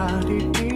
ราว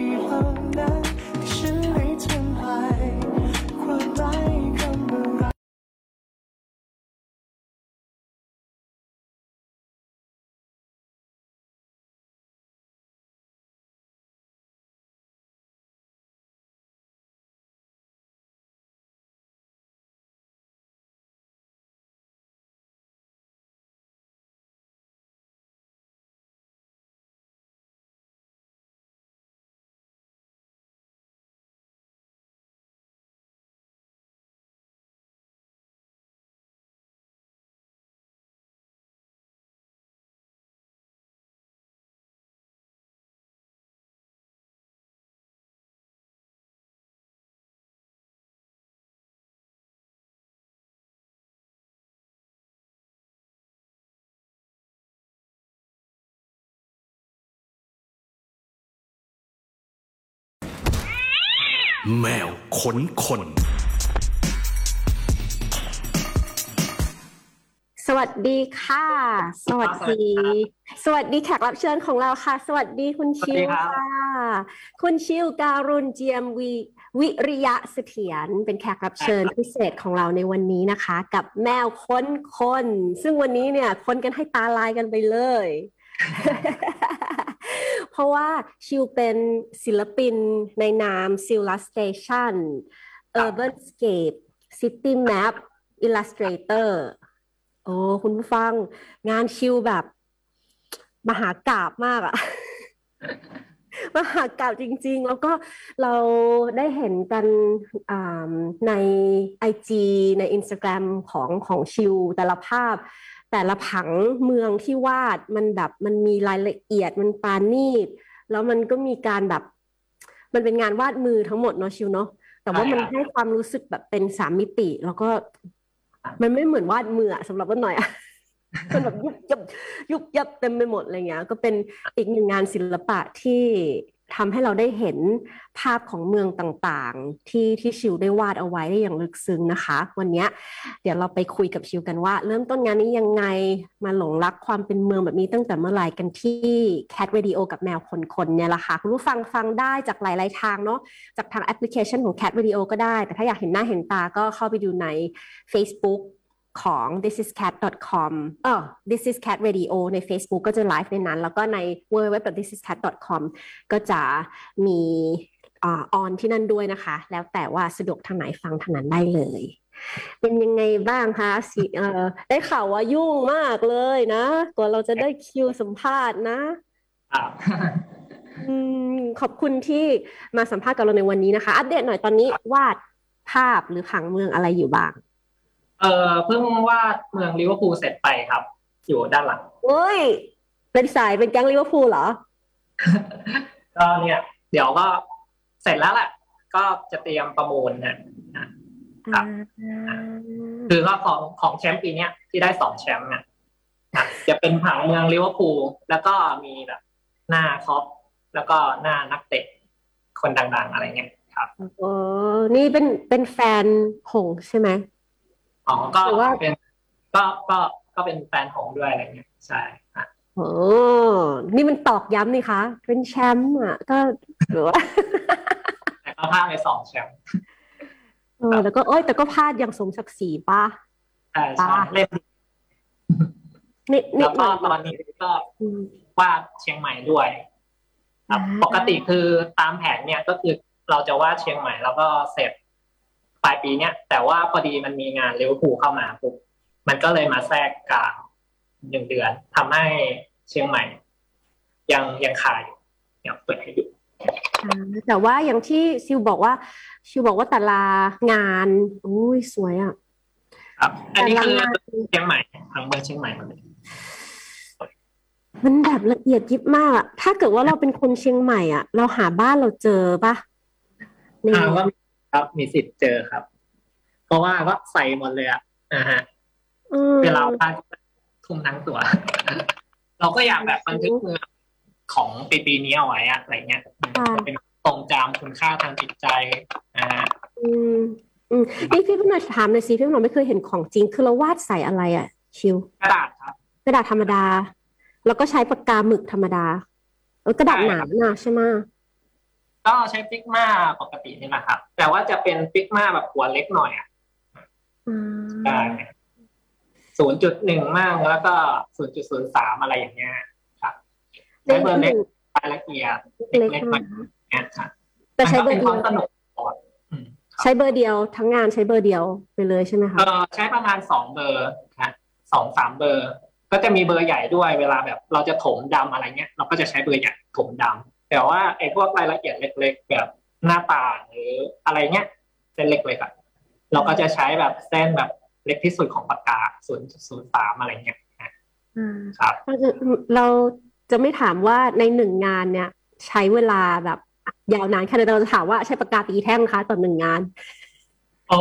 แมวขนคน สวัสดีค่ะ สวัสดี สวัสดีแขกรับเชิญของเราค่ะ สวัสดีคุณชิวค่ะ คุณชิวการุณเจียมวีวิริยะเสถียรเป็นแขกรับเชิญพิเศษของเราในวันนี้นะคะ กับแมวค้นคน ซึ่งวันนี้เนี่ยค้นกันให้ตาลายกันไปเลย เพราะว่าชิวเป็นศิลปินในนาม s i l a Station Urbanscape City Map Illustrator โอ้คุณผู้ฟัง งานชิวแบบ มหากราบมากอะมหากราบจริง ๆ แล้วก็เราได้เห็นกันอ่าใน IG ใน Instagram ของของชิวแต่ละภาพแต่ละผังเมืองที่วาดมันแบบมันมีรายละเอียดมันปาณีตแล้วมันก็มีการแบบ มันเป็นงานวาดมือทั้งหมดเนาะชิวเนาะแต่ว่ามันให้ความรู้สึกแบบเป็นสามมิติ แล้วก็มันไม่เหมือนวาดมืออะสำหรับว่าหน่อยอะมันแบบยุบยับยุบยับเต็มไปหมดอะไรเงี้ย ก็เป็นอีกหนึ่งงานศิลปะที่ ทำให้เราได้เห็นภาพของเมืองต่างๆ ที่ที่ชิวได้วาดเอาไว้ได้อย่างลึกซึ้งนะคะ วันนี้เดี๋ยวเราไปคุยกับชิวกันว่า เริ่มต้นงานนี้ยังไงมาหลงรักความเป็นเมืองแบบนี้ตั้งแต่เมื่อไหร่กันที่ Cat Radio กับแมวคนๆเนี่ยละค่ะคุณผู้ฟังฟังได้จากหลาย ๆ ทางเนาะจากทางแอปพลิเคชันของ Cat Radio ก็ได้ แต่ถ้าอยากเห็นหน้าเห็นตาก็เข้าไปดูใน Facebook ของ thisiscat.com เออ this is cat radio ใน Facebook ก็จะไลฟ์ในนั้น แล้วก็ใน www.thisiscat.com ก็จะมีออนที่นั่นด้วยนะคะ แล้วแต่ว่าสะดวกทางไหนฟังทางนั้นได้เลย เป็นยังไงบ้างคะสิเออได้ข่าวว่ายุ่งมากเลยนะ กว่าเราจะได้คิวสัมภาษณ์นะครับอืมขอบคุณที่มาสัมภาษณ์กับเราในวันนี้นะคะ อัปเดตหน่อยตอนนี้วาดภาพหรือผังเมืองอะไรอยู่บ้าง เออเพิ่งวาดเมืองลิเวอร์พูลเสร็จไปครับ อยู่ด้านหลังเฮ้ย เป็นสายเป็นแก๊งลิเวอร์พูลเหรอ ก็เนี่ย เดี๋ยวก็เสร็จแล้วแหละก็จะเตรียมประมูลนะนะครับคือก็ของของแชมป์ปีเนี้ยที่ได้สองแชมป์เนี่ยอะจะเป็นผังเมืองลิเวอร์พูลแล้วก็มีแบบหน้าคล็อปป์แล้วก็หน้านักเตะคนดังๆอะไรเงี้ยครับโอ้นี่เป็นเป็นแฟนหงส์ใช่ไหม อ๋อก็หรือว่าเป็นก็ก็ก็เป็นแฟนหงส์ด้วยอะไรเงี้ยใช่อะโอ้นี่มันตอกย้ำนี่คะ เป็นแชมป์อะ ก็หรือว่าแต่ก็พลาดไปสองแชมป์เออแล้วก็เอ้ย แต่ก็พลาดอย่างสมศักดิ์ศรีป่ะใช่ใช่เล่นนิดนิแล้ดวหก็น่อยตอนนี้ก็อืมวาดเชียงใหม่ด้วยครับอ่าปกติคือตามแผนเนี่ยก็คือเราจะวาดเชียงใหม่แล้วก็เสร็จ ปลายปีเนี้ยแต่ว่าพอดีมันมีงานเลี้ยวภูลเข้ามาปุ๊บมันก็เลยมาแทรกกลางหนึ่งเดือนทำให้เชียงใหม่ ยังยังขายอยู่เดี๋ยวเปิดให้ดูอ่าแต่ว่าอย่างที่ซิวบอกว่า ซิวบอกว่าแต่ละงานอุ้ยสวยอะครับ อันนี้คือแต่ละงานเชียงใหม่ทางเมืองเชียงใหม่หมดเลยมันแบบละเอียดยิบมากอะถ้าเกิดว่าเราเป็นคนเชียงใหม่อะ เราหาบ้านเราเจอปะในถามว่า ครับ มีสิทธิ์เจอครับ เพราะว่าก็ใส่หมดเลยอะนะฮะอืมเวลาพาทุ่มทั้งตัว เราก็อยากแบบบันทึกเมืองของปีปีนี้เอาไว้อะอะไรเงี้ยมันเป็นตรงจำคุณค่าทางจิตใจนะฮะอืมอืมนี่พี่เพิ่งมาถามเลยสิพี่เพิ่งไม่เคยเห็นของจริง คือเราวาดใส่อะไรอะชิวกระดาษครับกระดาษธรรมดา แล้วก็ใช้ปากกาหมึกธรรมดาเออกระดาษหนาหนาใช่ไหมะ ก็ใช้ฟิกมาปกตินี่แหละครับ แต่ว่าจะเป็นฟิกมาแบบหัวเล็กหน่อยอะอืมใช่ศูนย์จุดหนึ่งมั่งแล้วก็ศูนย์จุดศูนย์สามอะไรอย่างเงี้ยครับในใช้เบอร์หเล็กนึ่งรายละเอียดเล็กเล็กๆหน่มาอยกอย่างเงี้ยครับแต่ใช้เบอมันร์ก็เดีเป็นยวความสนุกก่อนอืมใช้เบอร์เดียวทั้งงานใช้เบอร์เดียวไปเลยใช่ไหมคะเออใช้ประมาณสองเบอร์ครับสองสามเบอร์ ก็จะมีเบอร์ใหญ่ด้วยเวลาแบบ เราจะถมดำอะไรเงี้ย เราก็จะใช้เบอร์ใหญ่ถมดำ แต่ว่าไอ้พวกรายละเอียดเล็ก ๆ แบบหน้าต่างหรืออะไรเงี้ยเส้นเล็กๆอะเราก็จะใช้แบบเส้นแบบเล็กที่สุดของปากกาศูนย์ศูนย์สามอะไรเงี้ยอ่าครับเราจะเราจะไม่ถามว่าในหนึ่งงานเนี่ย ใช้เวลาแบบยาวนานแค่ไหนแต่เราจะถามว่าใช้ปากกาตีแท่งคะต่อหนึ่งงานโอ้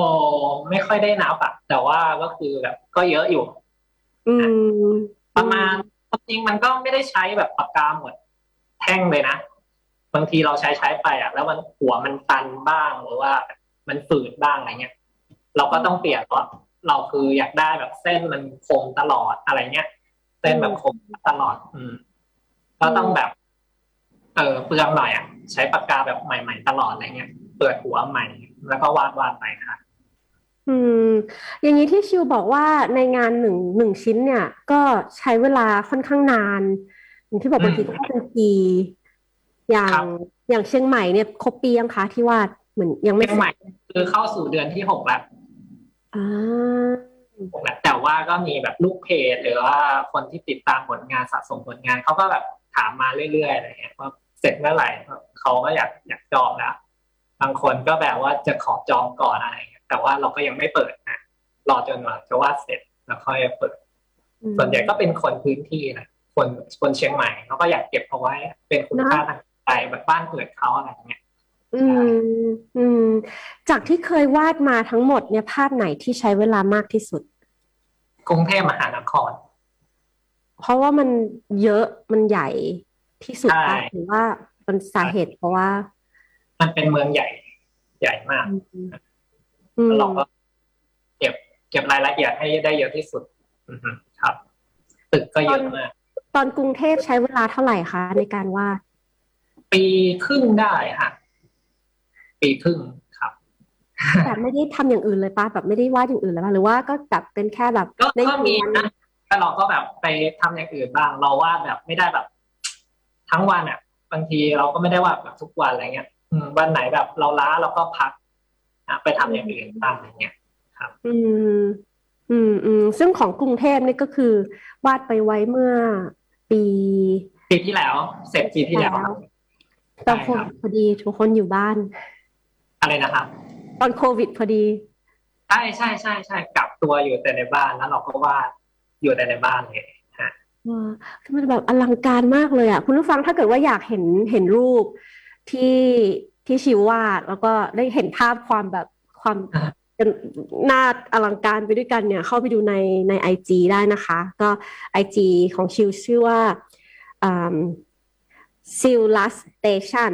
ไม่ค่อยได้นับอะแต่ว่าก็คือแบบก็เยอะอยู่ อืม ประมาณจริงๆมันก็ไม่ได้ใช้แบบปากกาหมด แท่งเลยนะ บางทีเราใช้ใช้ไปอะแล้วมันหัวมันตันบ้างหรือว่ามันฝืดบ้างอะไรเงี้ย เราก็ต้องเปลี่ยนเพราะเราคืออยากได้แบบเส้นมันคมตลอดอะไรเงี้ยเส้นแบบคมตลอด อืมก็ต้องแบบ เออเปลืองหน่อยอะใช้ปากกาแบบใหม่ ๆ ตลอดอะไรเงี้ยเปิดหัวใหม่ แล้วก็วาดวาดไปค่ะ อืม อย่างนี้ที่ชิวบอกว่าในงานหนึ่งหนึ่งชิ้นเนี่ย ก็ใช้เวลาค่อนข้างนาน อย่างที่บอกบางทีก็เป็นปี อย่างครับอย่างเชียงใหม่เนี่ยครบปียังคะที่วาดเหมือนยังไม่เชียงใหม่คือเข้าสู่เดือนที่หกแล้วอ่าแต่ว่าก็มีแบบลูกเพจหรือว่าคนที่ติดตามผลงานสะสมผลงานเขาก็แบบถามมาเรื่อยๆอะไรเงี้ยว่าเสร็จเมื่อไหร่เขาก็อยากอยากจองแล้วบางคนก็แบบว่าจะขอจองก่อนอะไรเงี้ยแต่ว่าเราก็ยังไม่เปิดนะรอจนกว่าจะวาดเสร็จแล้วค่อยเปิด ส่วนใหญ่ก็เป็นคนพื้นที่นะคนคนเชียงใหม่เขาก็อยากเก็บเอาไว้เป็นคุณค่าทาง ใจแบบบ้านเกิดเขาอะไรเงี้ยอืมอืม จากที่เคยวาดมาทั้งหมดเนี่ยภาพไหนที่ใช้เวลามากที่สุด กรุงเทพมหานคร เพราะว่ามันเยอะมันใหญ่ที่สุดใช่ปะหรือว่ามันสาเหตุเพราะว่า มันเป็นเมืองใหญ่ ใหญ่มากอืมเราก็เก็บ เก็บรายละเอียดให้ได้เยอะที่สุดอือฮึครับ ตึกก็เยอะมาก ตอนกรุงเทพใช้เวลาเท่าไหร่คะในการวาด ปีครึ่งได้ค่ะ ปีครึ่งครับแบบไม่ได้ทำอย่างอื่นเลยปะแบบไม่ได้วาดอย่างอื่นเลยปะหรือว่าก็แบบเป็นแค่แบบก็ในก็มีวันนะแต่เราก็แบบไปทำอย่างอื่นบ้าง เราวาดแบบไม่ได้แบบ ทั้งวันอะ บางทีเราก็ไม่ได้วาดแบบทุกวันอะไรเงี้ยอืมวันไหนแบบเราล้าเราก็พักนะไปทำอย่างอื่นบ้างอะไรเงี้ยอืม อืมอืมซึ่งของกรุงเทพนี่ก็คือ วาดไปไว้เมื่อปี ปีที่แล้ว เสร็จปีที่แล้ว ตอนโคใช่ครัวิบดพอดีทุกคนอยู่บ้าน อะไรนะครับตอนโควิดพอดี ใช่ใช่ใช่ใช่กักตัวอยู่แต่ในบ้านแล้วเราก็วาดอยู่แต่ในบ้านเลยฮะว้าคือมันแบบอลังการมากเลยอะคุณผู้ฟังถ้าเกิดว่าอยากเห็นเห็นรูปที่ที่ชิววาดแล้วก็ได้เห็นภาพความแบบความน่าอลังการไปด้วยกันเนี่ย เข้าไปดูในในไอจได้นะคะ ก็ไอจของชิวชื่อว่าอ่า Illustration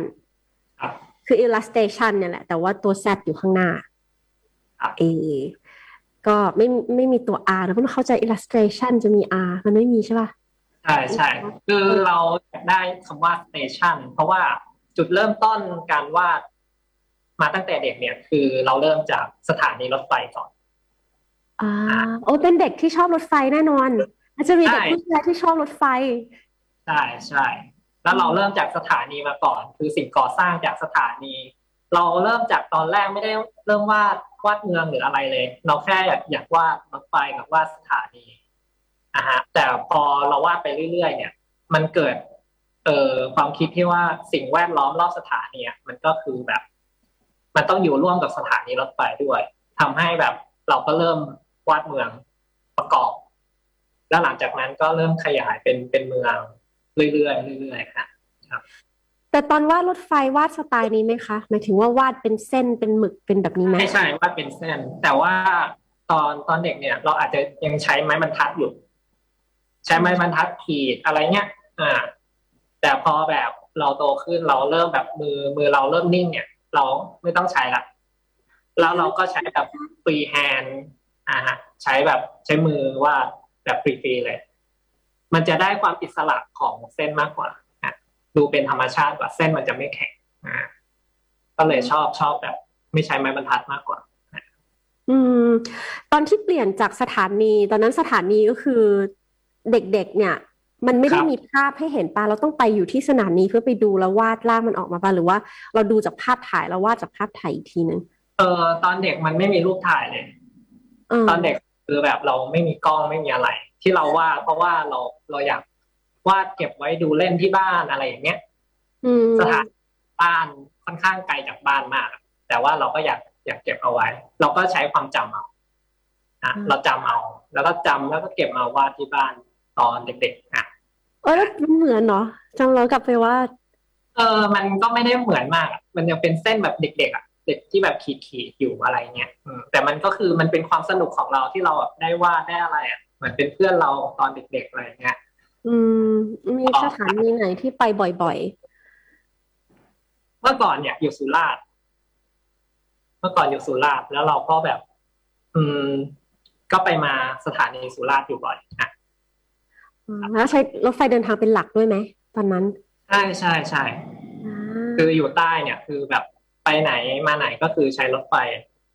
ครับคือ illustration เนี่ยแหละ แต่ว่าตัว Z อยู่ข้างหน้าครับเอก็ไม่ไม่มีตัว R แล้วเพราะเข้าใจ illustration จะมี R มันไม่มีใช่ป่ะใช่ใช่คือเราอยากได้คำว่า station เพราะว่าจุดเริ่มต้นการวาดมาตั้งแต่เด็กเนี่ย คือเราเริ่มจากสถานีรถไฟก่อนอ่าโอ้เป็นเด็กที่ชอบรถไฟแน่นอนอาจจะมีเด็กใช่ผู้ชายที่ชอบรถไฟ ใช่ใช่ แล้วเราเริ่มจากสถานีมาก่อน คือสิ่งก่อสร้างจากสถานี เราเริ่มจากตอนแรกไม่ได้เริ่มวาดวาดเมืองหรืออะไรเลย เราแค่อยากอยากวาดรถไฟกับวาดสถานีนะฮะแต่พอเราวาดไปเรื่อย ๆ เนี่ย มันเกิดเอ่อความคิดที่ว่าสิ่งแวดล้อมรอบสถานีมันก็คือแบบ มันต้องอยู่ร่วมกับสถานีรถไฟด้วยทำให้แบบเราก็เริ่มวาดเมืองประกอบ แล้วหลังจากนั้นก็เริ่มขยายเป็นเป็นเมือง เรื่อยๆเรื่อยๆค่ะแต่ตอนวาดรถไฟวาดสไตล์นี้ไหมคะหมายถึงว่าวาดเป็นเส้นเป็นหมึกเป็นแบบนี้ไหมไม่ใช่วาดเป็นเส้น แต่ว่าตอนตอนเด็กเนี่ย เราอาจจะยังใช้ไม้บรรทัดอยู่ ใช้ไม้บรรทัดขีดอะไรเงี้ยอ่า แต่พอแบบเราโตขึ้นเราเริ่มแบบมือมือเราเริ่มนิ่งเนี่ย เราไม่ต้องใช้ละแล้วเราก็ใช้แบบ freehand อ่าฮะใช้แบบใช้มือวาดแบบฟรีๆเลย มันจะได้ความอิสระของเส้นมากกว่าอะดูเป็นธรรมชาติกว่าเส้นมันจะไม่แข็งอ่าก็เลยชอบชอบแบบ ไม่ใช้ไม้บรรทัดมากกว่าอืม ตอนที่เปลี่ยนจากสถานี ตอนนั้นสถานีก็คือเด็กๆเนี่ย มันไม่ได้ครับมีภาพให้เห็นปะเราต้องไปอยู่ที่สถานีเพื่อไปดูแล้ววาดร่างมันออกมาปะหรือว่า เราดูจากภาพถ่ายแล้ววาดจากภาพถ่ายอีกทีนึงเออตอนเด็กมันไม่มีรูปถ่ายเลยเออตอนเด็กคือแบบเราไม่มีกล้องไม่มีอะไร ที่เราวาดเพราะว่าเราเราอยากวาดเก็บไว้ดูเล่นที่บ้านอะไรอย่างเงี้ยอืมสถานบ้านค่อนข้างไกลจากบ้านมาก แต่ว่าเราก็อยากอยากเก็บเอาไว้ เราก็ใช้ความจำเอาอะเราจำเอา แล้วก็จำแล้วก็เก็บมาวาดที่บ้านตอนเด็กๆอะเออแล้วมันเหมือนเนาะจำเรากลับไปว่าเออ มันก็ไม่ได้เหมือนมากอะมันยังเป็นเส้นแบบเด็กๆอะเด็กที่แบบขีดขีดๆอยู่อะไรเงี้ยอืมแต่มันก็คือมันเป็นความสนุกของเราที่เราแบบได้วาดได้อะไรอะ เหมือนเป็นเพื่อนเราตอนเด็กๆอะไรเงี้ยอืม มีสถานีไหนที่ไปบ่อยเมื่อก่อนเนี่ยอยู่สุราษฎร์เมื่อก่อนอยู่สุราษฎร์แล้วเราก็แบบ อืม ก็ไปมาสถานีสุราษฎร์อยู่บ่อยอะๆอืมแล้วใช้รถไฟเดินทางเป็นหลักด้วยไหมตอนนั้นใช่ใช่ใช่อ่าคืออยู่ใต้เนี่ย คือแบบไปไหนมาไหนก็คือใช้รถไฟ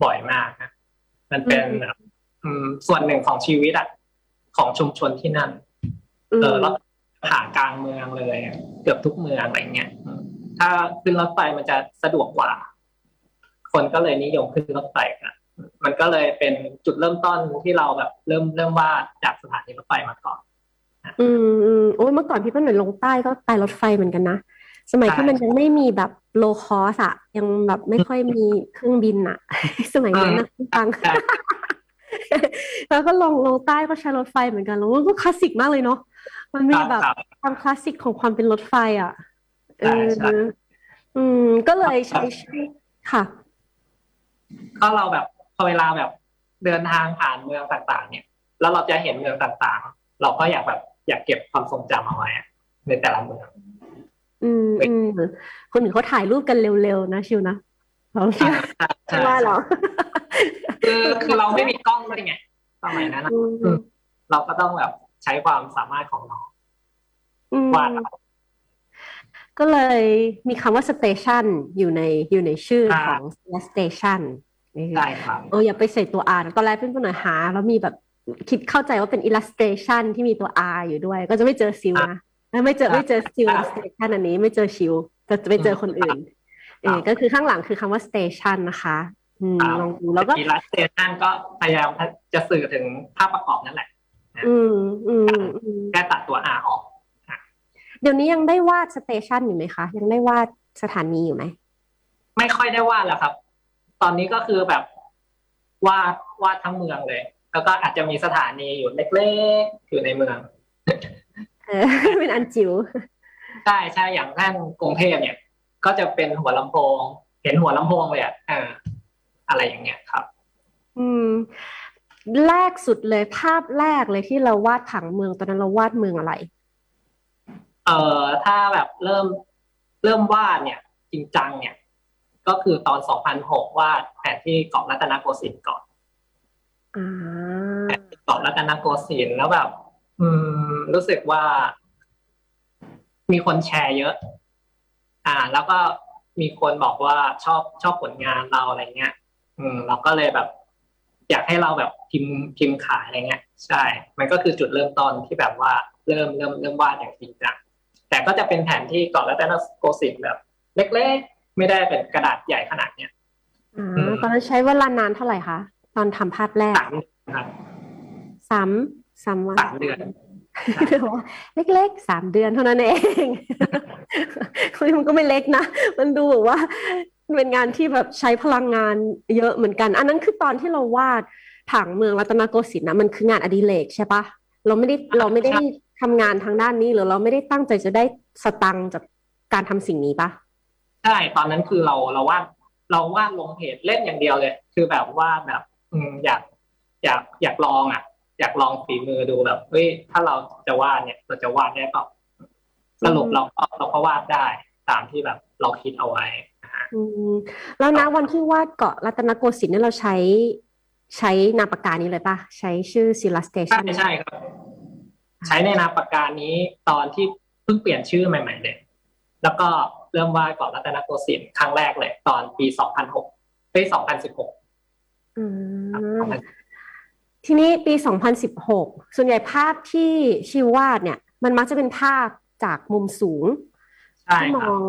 บ่อยมากนะมันเป็นแบบอืมส่วนหนึ่งของชีวิตอะ ของชุมชนที่นั่นอืเออมรถผ่านกลางเมืองเลยอะเกือบทุกเมืองอะไรเงี้ยอืมถ้าขึ้นรถไฟมันจะสะดวกกว่า คนก็เลยนิยมขึ้นรถไฟกันมันก็เลยเป็นจุดเริ่มต้นที่เราแบบ เริ่มเริ่มวาดจากสถานีรถไฟมาก่อนอืมอืมโอ้ยเมื่อก่อนพี่เปิ้ลหน่อยลงใต้ก็ไปรถไฟเหมือนกันนะสมัยที่ใช่มันยังไม่มีแบบโลคอสอะยังแบบไม่ค่อยมีเครื่องบินอะสมัยนั้นนะคุณฟังใช่ แล้วก็ลงลงใต้ก็ใช้รถไฟเหมือนกันแล้วมันก็คลาสสิกมากเลยเนาะมันมีแบบครับความคลาสสิกของความเป็นรถไฟอะเอใช่อใช่อืม ก็เลยใช้ชื่อค่ะ ก็เราแบบพอเวลาแบบเดินทางผ่านเมืองต่าง ๆ เนี่ย แล้วเราจะเห็นเมืองต่างๆ เราก็อยากแบบอยากเก็บความทรงจำเอาไว้อะในแต่ละเมืองอืมอืมคนอื่นเขาถ่ายรูปกันเร็วๆนะชิวนะ เราใช่ใช่ไม่ว่าหรอคือคือเราไม่มีกล้องด้วยไงสมัยนั้นอะอืมเราก็ต้องแบบใช้ความสามารถของเราอืมวาดเอาก็เลยมีคำว่า station อยู่ในอยู่ในชื่ออ่าของ station นี่ใช่ครับเอออย่าไปใส่ตัว R นะตอนแรกเพื่อนๆหน่อยหา แล้วมีแบบคิดเข้าใจว่าเป็น illustration ที่มีตัว R อยู่ด้วย ก็จะไม่เจอซิลนะแล้วไม่เจอไม่เจอซิล illustration อันนี้ ไม่เจอชิวจะจะไปเจอคนอื่น เออก็คือข้างหลังคือคำว่า station นะคะอืมครับลองดูแล้วก็อีลัสเทชันก็พยายามจะสื่อถึงภาพประกอบนั่นแหละอืมอืมอืมแค่ตัดตัว R ออกเดี๋ยวนี้ยังได้วาด station อยู่ไหมคะ ยังได้วาดสถานีอยู่ไหมไม่ค่อยได้วาดแล้วครับ ตอนนี้ก็คือแบบวาดวาดทั้งเมืองเลย แล้วก็อาจจะมีสถานีอยู่เล็กๆอยู่ในเมืองเออเป็นอันจิ๋วใช่ใช่อย่างท่านกรุงเทพเนี่ย ก็จะเป็นหัวลำโพง เห็นหัวลำโพงเลยอะเอออะไรอย่างเงี้ยครับ อืมแรกสุดเลยภาพแรกเลยที่เราวาดผังเมืองตอนนั้นเราวาดเมืองอะไร เอ่อถ้าแบบเริ่มเริ่มวาดเนี่ย จริงจังเนี่ย ก็คือตอน 2006 วาดแผนที่เกาะรัตนโกสินทร์ก่อนอ่าแผนที่เกาะรัตนโกสินทร์แล้วแบบ อืม รู้สึกว่า มีคนแชร์เยอะ อ่า แล้วก็มีคนบอกว่าชอบชอบผลงานเราอะไรเงี้ย อืม เราก็เลยแบบ อยากให้เราแบบพิมพ์พิมพ์ขายอะไรเงี้ย ใช่ มันก็คือจุดเริ่มต้นที่แบบว่าเริ่มเริ่มเริ่มวาดอย่างจริงจังแต่ก็จะเป็นแผนที่เกาะรัตนโกสินทร์แบบ เล็กๆ ไม่ได้เป็นกระดาษใหญ่ขนาดเนี้ยอ่าอืมตอนนั้นใช้เวลานานเท่าไหร่คะตอนทำภาพแรกสามครับสามสามวันสามเดือน เดี๋ยวว่าเล็กๆสามเดือนเท่านั้นเองคือมันก็ไม่เล็กนะ มันดูแบบว่าเป็นงานที่แบบใช้พลังงานเยอะเหมือนกัน อันนั้นคือตอนที่เราวาดผังเมืองรัตนโกสินทร์นะมันคืองานอดิเรกใช่ปะเราไม่ได้เราไม่ได้ทำงานทางด้านนี้หรือเราไม่ได้ตั้งใจจะได้สตังค์จากการทำสิ่งนี้ปะใช่ตอนนั้นคือเราเราวาดเราวาดลงเพจเล่นอย่างเดียวเลย คือแบบวาดแบบ อืมอยากอยากอยากลองอะ อยากลองฝีมือดูแบบเฮ้ยถ้าเราจะวาดเนี่ย เราจะวาดได้เปล่าสรุปเราก็เราก็วาดได้ตามที่แบบเราคิดเอาไว้อืมแล้วนะวันที่วาดเกาะรัตนโกสินทร์เนี่ยเราใช้ใช้นามปากกานี้เลยปะใช้ชื่อซิล a สเตชัใช่นใช่ครับ ใช้ในนามปากกานี้ตอนที่เพิ่งเปลี่ยนชื่อใหม่ ๆ เลย แล้วก็เริ่มวาดก่อนรัตนโกสินทร์ครั้งแรกเลย ตอนปีสองพันหกปีสองพันสิบหกอืม ทีนี้ปี 2016 ส่วนใหญ่ภาพที่ชิววาดเนี่ย มันมักจะเป็นภาพจากมุมสูงใช่ที่มครัอบง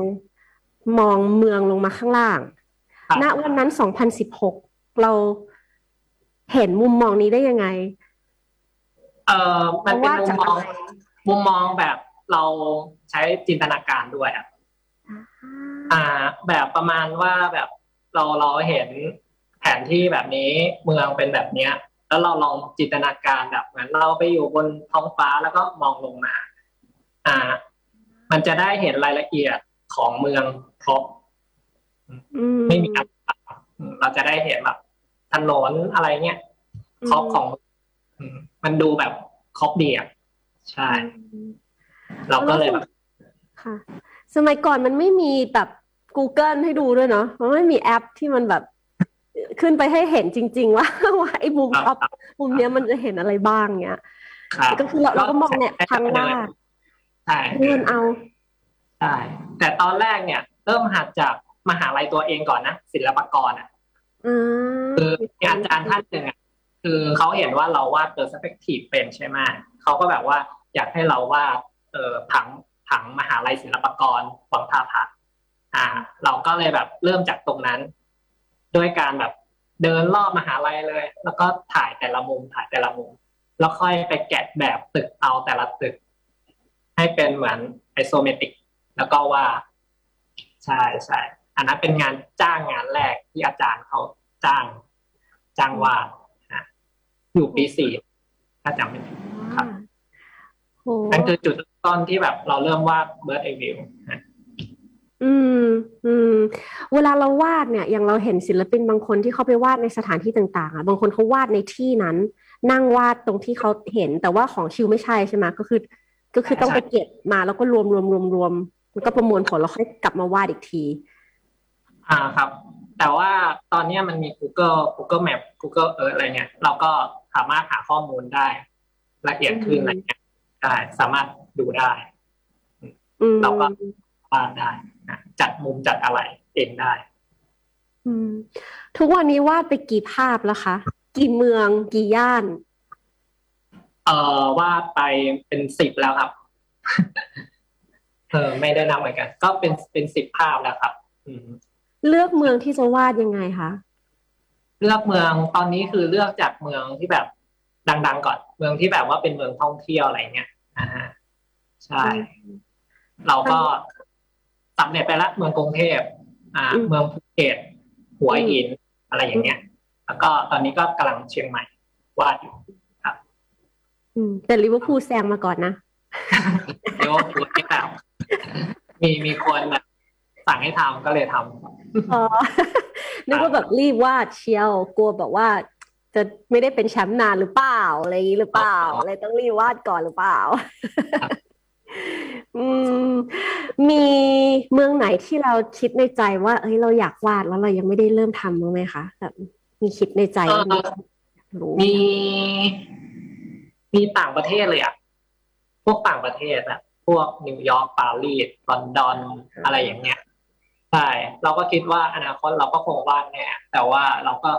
มองเมืองลงมาข้างล่างครับณวันนั้น 2016 เราเห็นมุมมองนี้ได้ยังไง เออมันเป็นวาดมุจามกมองอะไรมุมมองแบบเราใช้จินตนาการด้วยอะอ่า แบบประมาณว่าแบบเราเราเห็นแผนที่แบบนี้เมืองเป็นแบบเนี้ย แล้วเราลองจินตนาการแบบเหมือนเราไปอยู่บนท้องฟ้าแล้วก็มองลงมา อ่า มันจะได้เห็นรายละเอียดของเมืองครบอืมไม่มีการตัดอืมเราจะได้เห็นแบบถนนอะไรเงี้ยครอบของอืมมันดูแบบครบดีอะใช่ เราก็เลยแบบค่ะ สมัยก่อนมันไม่มีแบบ Google ให้ดูด้วยเนาะมันไม่มีแอปที่มันแบบ ขึ้นไปให้เห็นจริง ๆ ว่าว่าไอ้มุมท็อปมุมเนี้ยมันจะเห็นอะไรบ้างเนี้ยครับก็คือเราเราก็มองเนี่ยทางวาดใช่เลื่อนเอาใช่แต่ตอนแรกเนี่ย เริ่มหัดจากมหาลัยตัวเองก่อนนะศิลปากรอะอ่าคือมีอาจารย์ท่านหนึ่งอะคือเขาเห็นว่าเราวาดเปอร์สเปกทีฟเป็นใช่ไหมเขาก็แบบว่าอยากให้เราวาดเอ่อผังผังมหาลัยศิลปากรวังท่าพระอ่า เราก็เลยแบบเริ่มจากตรงนั้น ด้วยการแบบเดินรอบมหาลัยเลย แล้วก็ถ่ายแต่ละมุมถ่ายแต่ละมุม แล้วค่อยไปแกะแบบตึกเอาแต่ละตึก ให้เป็นเหมือนไอโซเมตริก แล้วก็ว่าดใช่ใช่อันนั้นเป็นงานจ้างงานแรกที่อาจารย์เขาจ้าง จ้างวาดนะอยู่ปีสี่ถ้าจำไม่ผิดครับโอ้นั่นคือจุดต้นที่แบบเราเริ่มวาดเบิร์ดเอวิวอืม อืมเวลาเราวาดเนี่ย อย่างเราเห็นศิลปินบางคนที่เขาไปวาดในสถานที่ต่างๆอะบางคนเขาวาดในที่นั้น นั่งวาดตรงที่เขาเห็น แต่ว่าของชิวไม่ใช่ใช่ไหมก็คือ ก็คือต้องไปเก็บมาแล้วก็รวมรวมรวมรวมแล้วก็ประมวลผลแล้วค่อยกลับมาวาดอีกที อ่าครับ แต่ว่าตอนเนี้ยมันมี Google Google Map Google เอออะไรเงี้ยเราก็สามารถหาข้อมูลได้ ละเอียดขึ้นอืมอะไรเงี้ยได้สามารถดูได้อืมเราก็ วาดได้นะจัดมุมจัดอะไรเองได้อืมทุกวันนี้วาดไปกี่ภาพแล้วคะ กี่เมืองกี่ย่าน เอ่อวาดไปเป็นสิบแล้วครับเออไม่ได้นับเหมือนกัน ก็เป็นเป็นสิบภาพแล้วครับอืมเลือกเมืองที่จะวาดยังไงคะเลือกเมืองตอนนี้คือเลือกจากเมืองที่แบบดัง ๆ ก่อนเมืองที่แบบว่าเป็นเมืองท่องเที่ยวอะไรเงี้ยอ่าฮะใช่ เราก็ สำเร็จไปละเมืองกรุงเทพอ่าอืมเมืองภูเก็ตหัวหินอะไรอย่างเงี้ย แล้วก็ตอนนี้ก็กำลังเชียงใหม่วาดอยู่อืม แต่ลิเวอร์พูลแซงมาก่อนนะเดี๋ยวพูดที่แบบมีมีคนแบบสั่งให้ทำก็เลยทำอ๋อนึกว่าแบบรีบวาดเชียวกลัวแบบว่าจะไม่ได้เป็นแชมป์นานหรือเปล่าอะไรอย่างนี้หรือเปล่าอ๋อเลยต้องรีบวาดก่อนหรือเปล่า อืมมีเมืองไหนที่เราคิดในใจว่าเอ้ยเราอยากวาดแล้วเรายังไม่ได้เริ่มทำบ้างไหมคะแบบมีคิดในใจว่ามีอยากรู้มี มีต่างประเทศเลยอะพวกต่างประเทศอะพวกนิวยอร์กปารีสลอนดอนอะไรอย่างเงี้ยใช่เราก็คิดว่าอนาคตเราก็คงวาดแน่แต่ว่าเราก็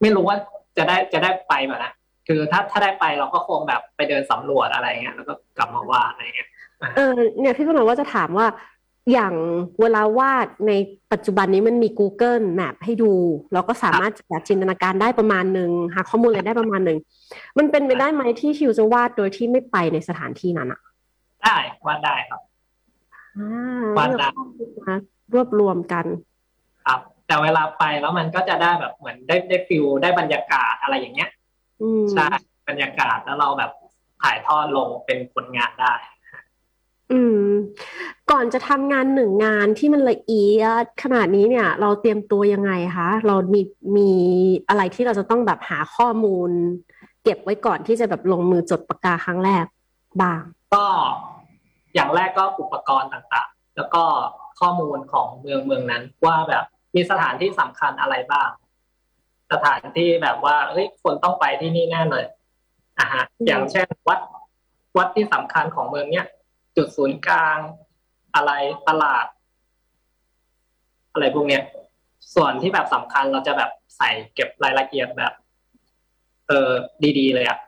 ไม่รู้ว่าจะได้จะได้ไปแบบนะ คือถ้าถ้าได้ไปเราก็คงแบบไปเดินสำรวจอะไรเงี้ยแล้วก็กลับมาวาดอะไรเงี้ยเออเนี่ยพี่กำลังว่าจะถามว่าอย่างเวลาวาดในปัจจุบันนี้มันมี Google Map ให้ดู เราก็สามารถจะจินตนาการได้ประมาณหนึ่งหาข้อมูลอะไรได้ประมาณหนึ่งมันเป็นไปได้ไหมที่ชิวจะวาดโดยที่ไม่ไปในสถานที่นั้นอะได้วาดได้ครับอ่าวาดได้เลือกข้อมูลมารวบรวมกันครับแต่เวลาไปแล้วมันก็จะได้แบบเหมือนได้ได้ฟิลได้บรรยากาศอะไรอย่างเงี้ยอืม ใช่บรรยากาศแล้วเราแบบถ่ายทอดลงเป็นผลงานได้อืม ก่อนจะทำงานหนึ่งงานที่มันละเอียดขนาดนี้เนี่ย เราเตรียมตัวยังไงคะ เรามีมีอะไรที่เราจะต้องแบบหาข้อมูล เก็บไว้ก่อนที่จะแบบลงมือจดปากกาครั้งแรกบ้าง ก็อย่างแรกก็อุปกรณ์ต่างๆ แล้วก็ข้อมูลของเมืองเมืองนั้นว่าแบบมีสถานที่สำคัญอะไรบ้าง สถานที่แบบว่าเฮ้ยคนต้องไปที่นี่แน่เลยอะฮะอืมอย่างเช่นวัด วัดที่สำคัญของเมืองเนี้ยจุดศูนย์กลาง อะไรตลาด อะไรพวกเนี้ยส่วนที่แบบสำคัญเราจะแบบใส่เก็บรายละเอียดแบบ เออดีๆเลยอะ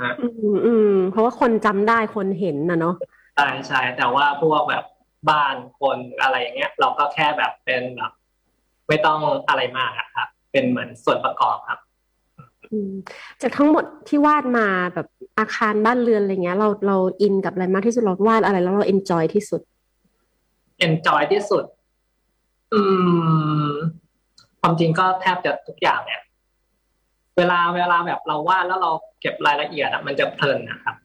อะอืมอืมเพราะว่าคนจำได้คนเห็นนะเนาะใช่ใช่แต่ว่าพวกแบบบ้านคนอะไรอย่างเงี้ย เราก็แค่แบบเป็นแบบไม่ต้องอะไรมากอะครับ เป็นเหมือนส่วนประกอบครับอืมจากทั้งหมดที่วาดมาแบบอาคารบ้านเรือนอะไรเงี้ย เราเราอินกับอะไรมากที่สุดเราวาดอะไรแล้วเราเอนจอยที่สุด enjoy ที่สุด อืม ความจริงก็แทบจะทุกอย่างเนี่ย เวลาเวลาแบบเราวาดแล้วเราเก็บรายละเอียดอะมันจะเพลินนะครับ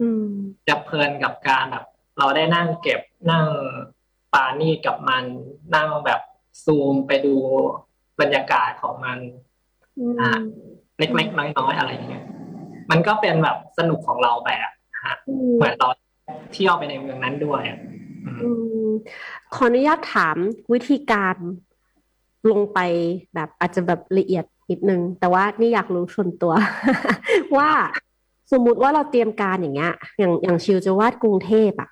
อืมจะเพลินกับการแบบ เราได้นั่งเก็บนั่งปานี่กับมันนั่งแบบซูมไปดู บรรยากาศของมันอืมอ่าเล็กๆน้อยๆอะไรอย่างเงี้ยมันก็เป็นแบบสนุกของเราไปอะฮะอืเหมมือนเราเที่ยวไปในเมืองนั้นด้วยอะอืมอืมขออนุญาตถามวิธีการลงไปแบบอาจจะแบบละเอียดนิดนึง แต่ว่านี่อยากรู้ส่วนตัว ว่าสมมุติว่าเราเตรียมการอย่างเงี้ย อย่างอย่างชิวจะวาดกรุงเทพอะ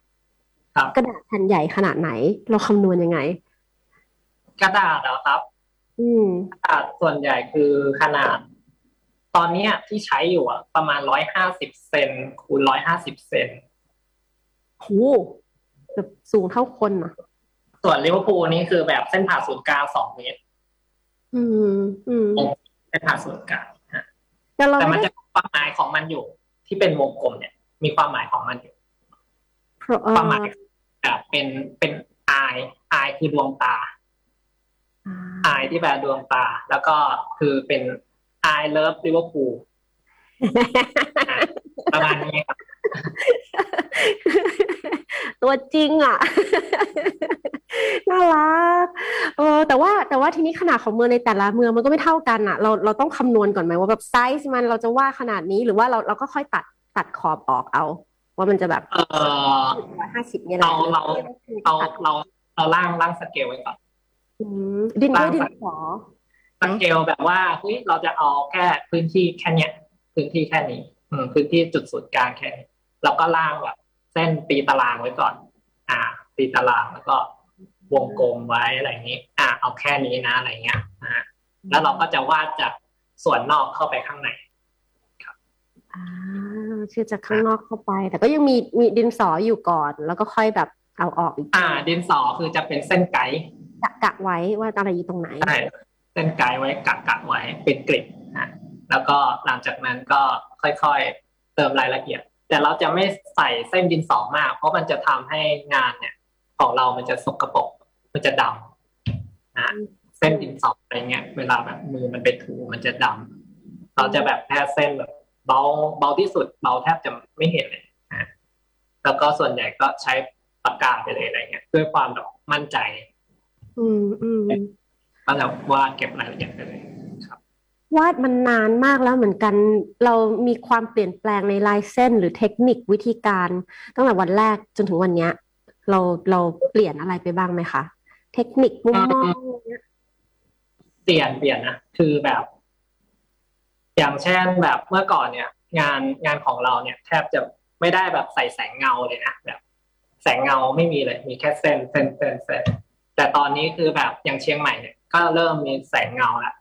ครับกระดาษแผ่นใหญ่ขนาดไหน เราคำนวณยังไง กระดาษเหรอครับ อืมกระดาษส่วนใหญ่คือขนาด ตอนเนี้ยที่ใช้อยู่อะประมาณร้อยห้าสิบเซนคูณร้อยห้าสิบเซนโหแบบสูงเท่าคนอะ ส่วนลิเวอร์พูลนี่คือแบบเส้นผ่าศูนย์กลางสองเมตร อืม อืมเส้นผ่าศูนย์กลางฮะแต่เราแต่มันไม่จะได้มีความหมายของมันอยู่ ที่เป็นวงกลมเนี่ย มีความหมายของมันอยู่เพราะเอ่ความหอมายแบบเป็นเป็นอายอายคือดวงตา อ่าอายที่แปลดวงตา แล้วก็คือเป็น I love Liverpool อะประมาณนี้ครับ ตัวจริงอะ น่ารักเออแต่ว่าแต่ว่าทีนี้ขนาดของเมืองในแต่ละเมืองมันก็ไม่เท่ากันอะ เราเราต้องคำนวณก่อนไหมว่าแบบไซส์มันเราจะว่าขนาดนี้หรือว่าเราเราก็ค่อยตัดตัดขอบออกเอา ว่ามันจะแบบเออร้อยห้าสิบเนี่ยแหละเราเราเราตัดเราเราร่างร่างสเกลไว้ก่อนอืม ดินด้วยดินสอเกลแบบว่าเฮ้ยเราจะเอาแค่พื้นที่แค่เนี้ย พื้นที่แค่นี้ อืม พื้นที่จุดศูนย์กลางแค่นี้เราก็ร่างแบบเส้นตีตารางไว้ก่อน อ่า ตีตารางแล้วก็วงกลมไว้อะไรอย่างนี้ อ่า เอาแค่นี้นะอะไรเงี้ยอ่าแล้วเราก็จะวาดจากส่วนนอกเข้าไปข้างในอ่าคือจากข้างนอกเข้าไป แต่ก็ยังมีมีดินสออยู่ก่อน แล้วก็ค่อยแบบเอาออกอีกอ่า ดินสอคือจะเป็นเส้นไกด์ กะกะไว้ว่าอะไรอยู่ตรงไหนใช่เส้นไกด์ไว้กักกักไว้เป็นกริดนะแล้วก็หลังจากนั้นก็ค่อยๆเติมรายละเอียด แต่เราจะไม่ใส่เส้นดินสอมาก เพราะมันจะทำให้งานเนี่ย ของเรามันจะสกปรกมันจะดำนะเส้นดินสออะไรเงี้ย เวลาแบบมือมันไปถูมันจะดำเราจะแบบแค่เส้นแบบเบาเบาที่สุดเบาแทบจะไม่เห็นเลยนะแล้วก็ส่วนใหญ่ก็ใช้ปากกาไปเลยอะไรเงี้ยด้วยความแบบมั่นใจ อืมอืมก็จะวาดเก็บรายละเอียดไปเลยครับ วาดมันนานมากแล้วเหมือนกัน เรามีความเปลี่ยนแปลงในลายเส้นหรือเทคนิควิธีการตั้งแต่วันแรกจนถึงวันเนี้ย เราเราเปลี่ยนอะไรไปบ้างไหมคะเทคนิคมุมมองอะไรเงี้ยเปลี่ยนเปลี่ยนนะคือแบบ อย่างเช่นแบบเมื่อก่อนเนี่ย งานงานของเราเนี่ยแทบจะไม่ได้แบบใส่แสงเงาเลยนะแบบ แสงเงาไม่มีเลย มีแค่เส้นเส้นเส้นเส้น แต่ตอนนี้คือแบบอย่างเชียงใหม่เนี่ยก็เริ่มมีแสงเงาละ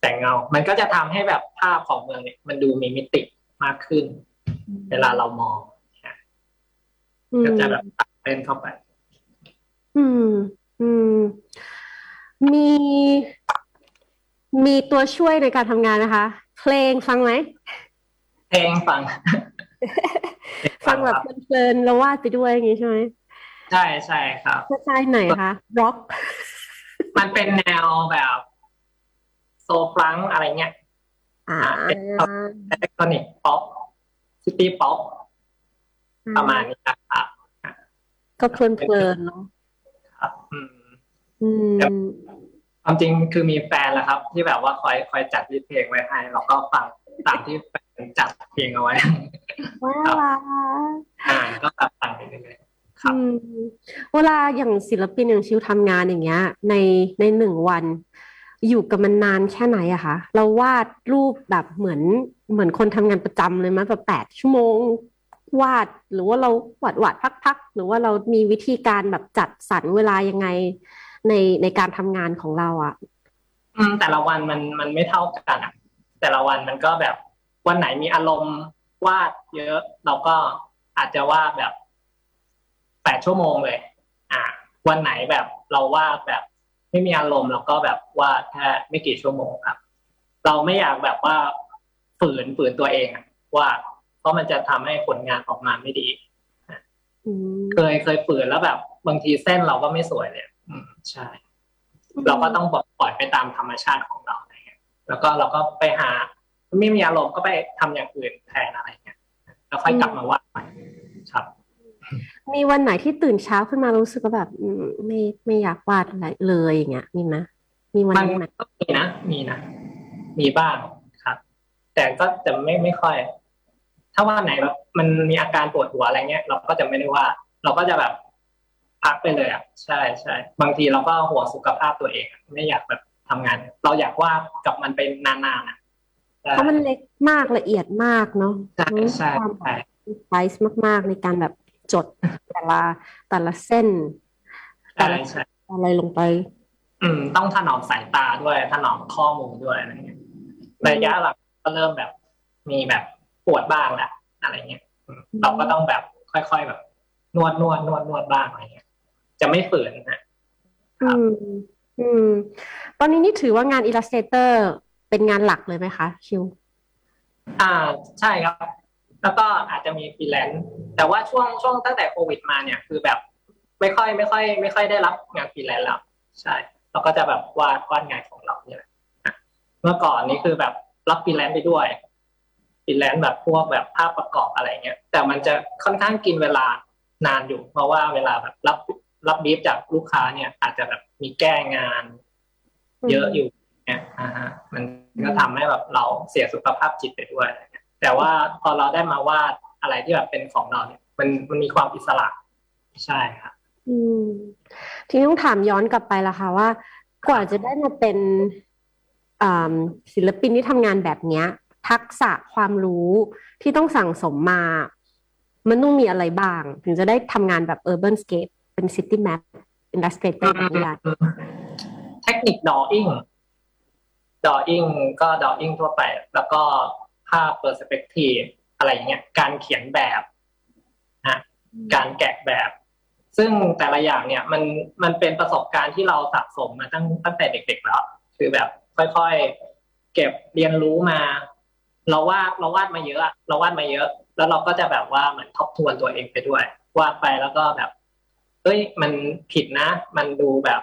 แสงเงา มันก็จะทำให้แบบภาพของเมืองเนี่ย มันดูมีมิติมากขึ้น เวลาเรามองอืมก็จะแบบตัดเล่นเข้าไป อืม อืม มี มีตัวช่วยในการทำงานนะคะ เพลงฟังไหม เพลงฟัง ฟังแบบครับเพลินๆแล้ววาดไปด้วยอย่างงี้ใช่ไหม ใช่ใช่ครับสไตล์ไหนคะร็อกมันเป็นแนวแบบ soul funk อะไรเงี้ย อ่าเป็นครับ electronic pop city pop ประมาณนี้นะครับก็เพลินๆเนาะครับ อืมอืมความจริงคือมีแฟนแล้วครับ ที่แบบว่าคอยคอยจัด list เพลงไว้ให้เราก็ฟังตามที่แฟนจัดเพลงเอาไว้ว้าวรักอ่าก็แบบฟังไปเรื่อยๆ ครับอืมเวลาอย่างศิลปินอย่างชิวทำงานอย่างเงี้ย ในในหนึ่งวัน อยู่กับมันนานแค่ไหนอะคะเราวาดรูปแบบเหมือนเหมือนคนทำงานประจำเลยมั้ยแบบแปดชั่วโมงวาดหรือว่าเราวาดวาดพักๆ หรือว่าเรามีวิธีการแบบจัดสรรเวลายังไงในในการทำงานของเราอะอืมแต่ละวันมันมันไม่เท่ากันอะแต่ละวันมันก็แบบวันไหนมีอารมณ์วาดเยอะ เราก็อาจจะวาดแบบ แปดชั่วโมงเลย อ่าวันไหนแบบเราวาดแบบไม่มีอารมณ์เราก็แบบวาดแค่ไม่กี่ชั่วโมงครับ เราไม่อยากแบบว่าฝืนฝืนตัวเองอะวาดเพราะมันจะทำให้ผลงานออกมาไม่ดีอืมเคยเคยฝืนแล้วแบบ บางทีเส้นเราก็ไม่สวยเลยอืมใช่ เราก็ต้องปล่อยไปตามธรรมชาติของเราอะไรเงี้ยแล้วก็เราก็ไปหาไม่มีอารมณ์ก็ไปทำอย่างอื่นแทนอะไรเงี้ยแล้วค่อยกลับมาวาดใหม่ครับ มีวันไหนที่ตื่นเช้าขึ้นมารู้สึกว่าแบบอืมไม่ไม่อยากวาดอะไรเลยอย่างเงี้ยมีไหมมีวันมันนั้นไหมก็มีนะมีนะมีบ้างครับ แต่ก็จะไม่ไม่ค่อย ถ้าว่าไหนแบบมันมีอาการปวดหัวอะไรเงี้ย เราก็จะไม่ได้ว่าดเราก็จะแบบพักไปเลยอะใช่ใช่บางทีเราก็ห่วงสุขภาพตัวเองอะไม่อยากแบบทำงาน เราอยากวาดกับมันไปนานๆอะใช่เพราะมันเล็กมากละเอียดมากเนาะใช่ใช่ความใช่ไซส์มากๆในการแบบ จดแต่ละแต่ละเส้นแต่ใช่ละใช่อะไรลงไป อืม ต้องถนอมสายตาด้วยถนอมข้อมูลด้วยอะไรเงี้ยระยะหลังก็เริ่มแบบ มีแบบปวดบ้างแหละอะไรเงี้ยอืมเราก็ต้องแบบค่อยๆแบบ นวดนวดนวดนวดบ้างอะไรเงี้ย จะไม่ฝืนนะครัอืบมอืม ตอนนี้นี่ถือว่างาน Illustrator เป็นงานหลักเลยไหมคะชิว อ่าใช่ครับ แล้วก็อาจจะมีฟรีแลนซ์แต่ว่าช่วงช่วงตั้งแต่โควิดมาเนี่ยคือแบบไม่ค่อยไม่ค่อย ไม่ค่อยได้รับงานฟรีแลนซ์แล้ว ใช่เราก็จะแบบวาดวาดงานของเราเนี่ยเมื่อก่อนนี้คือแบบรับฟรีแลนซ์ไปด้วยฟรีแลนซ์แบบพวกแบบภาพประกอบอะไรเงี้ย แต่มันจะค่อนข้างกินเวลานานอยู่ เพราะว่าเวลาแบบรับรับบีฟจากลูกค้าเนี่ย อาจจะแบบมีแก้งาน เยอะอยู่เนี่ยอ่าฮะ มันก็ทำให้แบบเราเสียสุขภาพจิตไปด้วยอะไรเงี้ย แต่ว่าพอเราได้มาวาดอะไรที่แบบเป็นของเราเนี่ยมันมันมีความอิสระใช่ครับอืม ทีนี้ต้องถามย้อนกลับไปละค่ะว่า กว่าจะได้มาเป็นอ่าศิลปินที่ทำงานแบบเนี้ย ทักษะความรู้ที่ต้องสั่งสมมา มันต้องมีอะไรบ้าง ถึงจะได้ทำงานแบบ Urban Scape เป็น City Map Illustrator แบบนี้ได้เทคนิค drawing drawing ก็ drawing ทั่วไป แล้วก็ ภาพ perspective อะไรอย่างเงี้ยการเขียนแบบนะการแกะแบบ ซึ่งแต่ละอย่างเนี่ยมันมันเป็นประสบการณ์ที่เราสะสมมาตั้งตั้งแต่เด็กๆแล้ว คือแบบค่อยๆ เก็บเรียนรู้มา เราวาดเราวาดมาเยอะอะเราวาดมาเยอะ แล้วเราก็จะแบบว่าเหมือนทบทวนตัวเองไปด้วยวาดไปแล้วก็แบบเอ้ยมันผิดนะ มันดูแบบ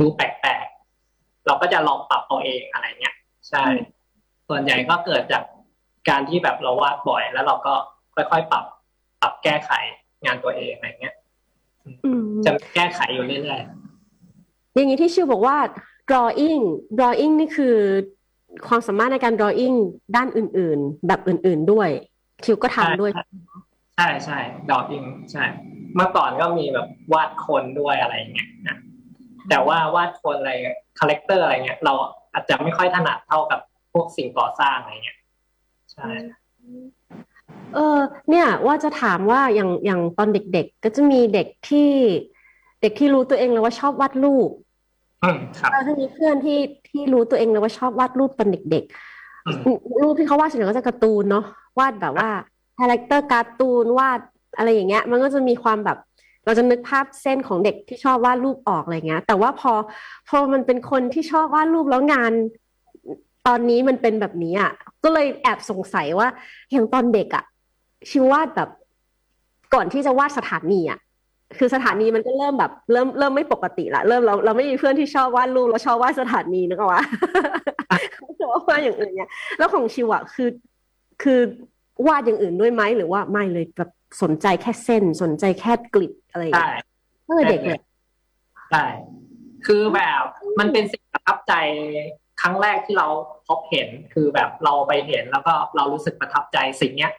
ดูแปลกๆเราก็จะลองปรับเอาเองอะไรเงี้ย ใช่ ส่วนใหญ่ก็เกิดจากการที่แบบเราวาดบ่อย แล้วเราก็ค่อยๆปรับปรับแก้ไขงานตัวเองอะไรเงี้ยอืมจะแก้ไขอยู่เรื่อยอย่างนี้ที่ชิวบอกว่า drawing drawing นี่คือความสามารถในการ drawing ด้านอื่น ๆ แบบอื่น ๆด้วยชิวก็ทำด้วยๆใช่ใช่ดออิงใช่ เมื่อก่อนก็มีแบบวาดคนด้วยอะไรเงี้ยนะแต่ว่าวาดคนอะไร character อะไรเงี้ย เราอาจจะไม่ค่อยถนัดเท่ากับ พวกสิ่งก่อสร้างอะไรเงี้ยใช่เออเนี่ยว่าจะถามว่าอย่างอย่างตอนเด็กๆ ก็จะมีเด็กที่เด็กที่รู้ตัวเองเลยว่าชอบวาดรูปอืมครับเราจะมีเพื่อนที่ที่รู้ตัวเองเลยว่าชอบวาดรูปตอนเด็กอืมๆรูปที่เขาวาดส่วนใหญ่ก็จะการ์ตูนเนาะวาดแบบว่า character การ์ตูนวาดอะไรอย่างเงี้ย มันก็จะมีความแบบเราจะนึกภาพเส้นของเด็กที่ชอบวาดรูปออกอะไรเงี้ย แต่ว่าพอพอมันเป็นคนที่ชอบวาดรูปแล้วงาน ตอนนี้มันเป็นแบบนี้อะก็เลยแอบสงสัยว่าอย่างตอนเด็กอะชิววาดแบบก่อนที่จะวาดสถานีอะคือสถานีมันก็เริ่มแบบ เริ่มเริ่มไม่ปกติละเริ่มเราเราไม่มีเพื่อนที่ชอบวาดรูปเราชอบวาดสถานีนึกออกปะเขาจะวาดอย่างอื่นเนี่ยแล้วของชิวอะคือ คือวาดอย่างอื่นด้วยไหมหรือว่าไม่เลยแบบสนใจแค่เส้นสนใจแค่กลิดอะไรอย่างใช่เงี้ยตั้งแต่เด็กเลยใช่คือแบบมันเป็นสิ่งประทับใจ ครั้งแรกที่เราพบเห็นคือแบบเราไปเห็นแล้วก็เรารู้สึกประทับใจสิ่งเนี้ย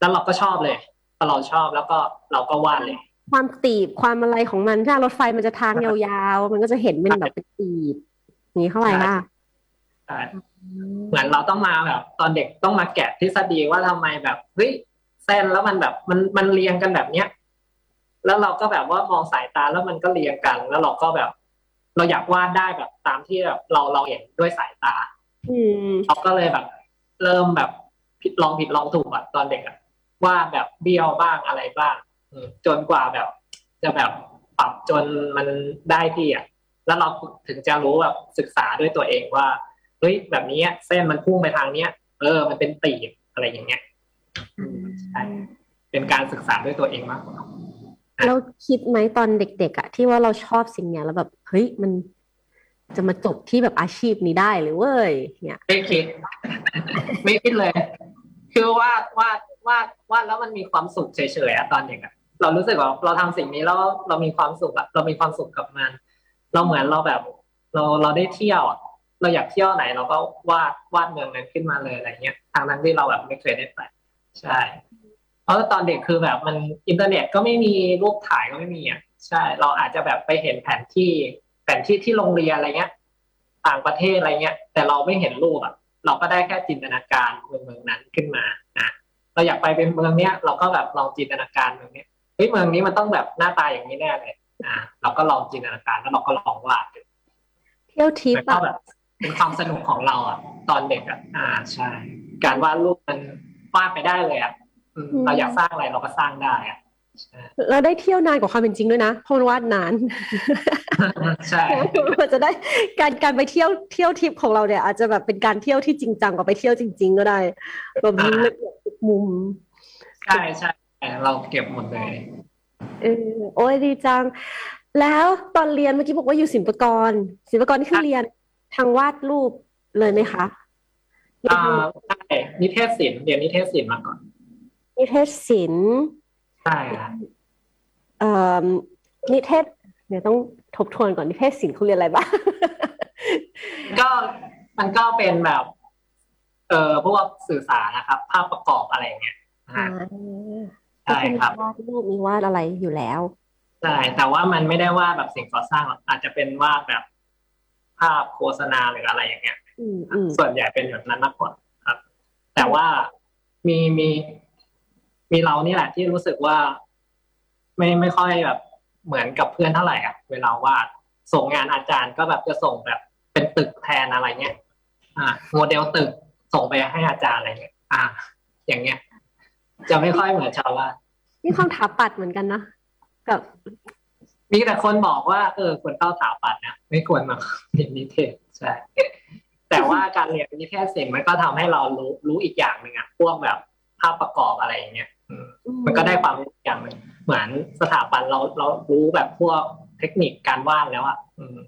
แล้วเราก็ชอบเลยพอเราชอบแล้วก็เราก็วาดเลย ความตีบความอะไรของมันถ้ารถไฟมันจะทางยาวๆ มันก็จะเห็นเป็นแบบเป็นตีบอย่างนี้เข้าไปค่ะใช่เหมือนเราต้องมาแบบ ตอนเด็กต้องมาแกะทฤษฎีว่าทำไมแบบเฮ้ยเส้นแล้วมันแบบมันมันเรียงกันแบบเนี้ยแล้วเราก็แบบว่ามองสายตาแล้วมันก็เรียงกัน แล้วเราก็แบบ เราอยากวาดได้แบบตามที่แบบเราเราเห็นด้วยสายตาอืมเราก็เลยแบบ เริ่มแบบผิดลองผิดลองถูกอะตอนเด็กอะวาดแบบเบี้ยวบ้างอะไรบ้างอืมจนกว่าแบบ จะแบบปรับจนมันได้ที่อะแล้วเราถึงจะรู้แบบศึกษาด้วยตัวเองว่าเฮ้ยแบบนี้เส้นมันพุ่งไปทางเนี้ย เออ มันเป็นตีบอะไรอย่างเงี้ยอืมใช่เป็นการศึกษาด้วยตัวเองมากกว่า แล้วคิดไหมตอนเด็กๆอะที่ว่าเราชอบสิ่งเนี้ยแล้วแบบเฮ้ยมันจะมาจบที่แบบอาชีพนี้ได้เลยเว้ยเนี่ยไม่คิด ไม่คิดเลย คือวาดวาดวาดวาดแล้วมันมีความสุขเฉยๆอะตอนเด็กอะเรารู้สึกว่าเราทำสิ่งนี้แล้วเรามีความสุขอะเรามีความสุขกับมัน เราเหมือนเราแบบ เราเราได้เที่ยวอะเราอยากเที่ยวไหน เราก็วาดวาดเมืองนั้นขึ้นมาเลยอะไรเงี้ยทางนั้นที่เราแบบไม่เคยได้ไปใช่ เพราะว่าตอนเด็กคือแบบมันอินเทอร์เน็ตก็ไม่มีรูปถ่ายก็ไม่มีอะใช่ เราอาจจะแบบไปเห็นแผนที่แผนที่ที่โรงเรียนอะไรเงี้ย ต่างประเทศอะไรเงี้ย แต่เราไม่เห็นรูปอะ เราก็ได้แค่จินตนาการเมืองเมืองนั้นขึ้นมาอะเราอยากไปเป็นเมืองเนี้ย เราก็แบบลองจินตนาการเมืองเนี้ยเฮ้ยเมืองนี้มันต้องแบบหน้าตาอย่างนี้แน่เลยอะเราก็ลองจินตนาการแล้วเราก็ลองวาดดูเที่ยวทิปมันก็อะแบบเป็นความสนุกของเราอะ ตอนเด็กอะอ่าใช่ การวาดรูปมันวาดไปได้เลยอะอืม เราอยากสร้างอะไรเราก็สร้างได้อะใช่เราได้เที่ยวนานกว่าความเป็นจริงด้วยนะเพราะมันวาดนานใช่มันจะได้การการไปเที่ยวเที่ยวทริปของเราเนี่ย อาจจะแบบเป็นการเที่ยวที่จริงจังกว่าไปเที่ยวจริง ๆ ก็ได้แบบรู้ละเอียดทุกมุมใช่ใช่เราเก็บหมดเลยเออโอ้ยดีจัง แล้วตอนเรียนเมื่อกี้บอกว่าอยู่ศิลปากร ศิลปากรนี่คือเรียนทางวาดรูปเลยไหมคะเรียนอ่าทางใช่นิเทศศิลป์เรียนนิเทศศิลป์มาก่อน นิเทศศิลป์ใช่ค่ะเอ่อนิเทศเดี๋ยวต้องทบทวนก่อนนิเทศศิลป์เขาเรียนอะไรบ้างก็มันก็เป็นแบบเอ่อพวกสื่อสารนะครับ ภาพประกอบอะไรอย่างเงี้ยอ่าใช่ก็คือครับวาดรูปมีวาดอะไรอยู่แล้วใช่แต่ว่ามันไม่ได้ว่าแบบสิ่งก่อสร้างหรอกอาจจะเป็นวาดแบบภาพโฆษณาหรืออะไรอย่างเงี้ยอืมอืมส่วนใหญ่เป็นแบบนั้นมากกว่าครับ แต่ว่ามีมี มีเรานี่แหละที่รู้สึกว่า ไม่ไม่ค่อยแบบเหมือนกับเพื่อนเท่าไหร่อะเวลาวาดส่งงานอาจารย์ก็แบบจะส่งแบบเป็นตึกแทนอะไรเงี้ยอ่า โมเดลตึกส่งไปให้อาจารย์อะไรเงี้ยอ่า อย่างเงี้ย จะไม่ค่อยเหมือนชาวบ้านนี่ความถาปัดเหมือนกันนะกับ มีแต่คนบอกว่าเออควรเข้าถาปัดนะไม่ควรมาเรียนนิเทศใช่แต่ว่าการเรียนนิเทศศิลป์มันก็ทำให้เรารู้รู้อีกอย่างหนึ่งอะพวกแบบภาพประกอบอะไรอย่างเงี้ยอืมมันก็ได้ความรู้อีกอย่างหนึ่งเหมือนสถาปัตย์เราเรารู้แบบพวกเทคนิคการวาดแล้วอะอืม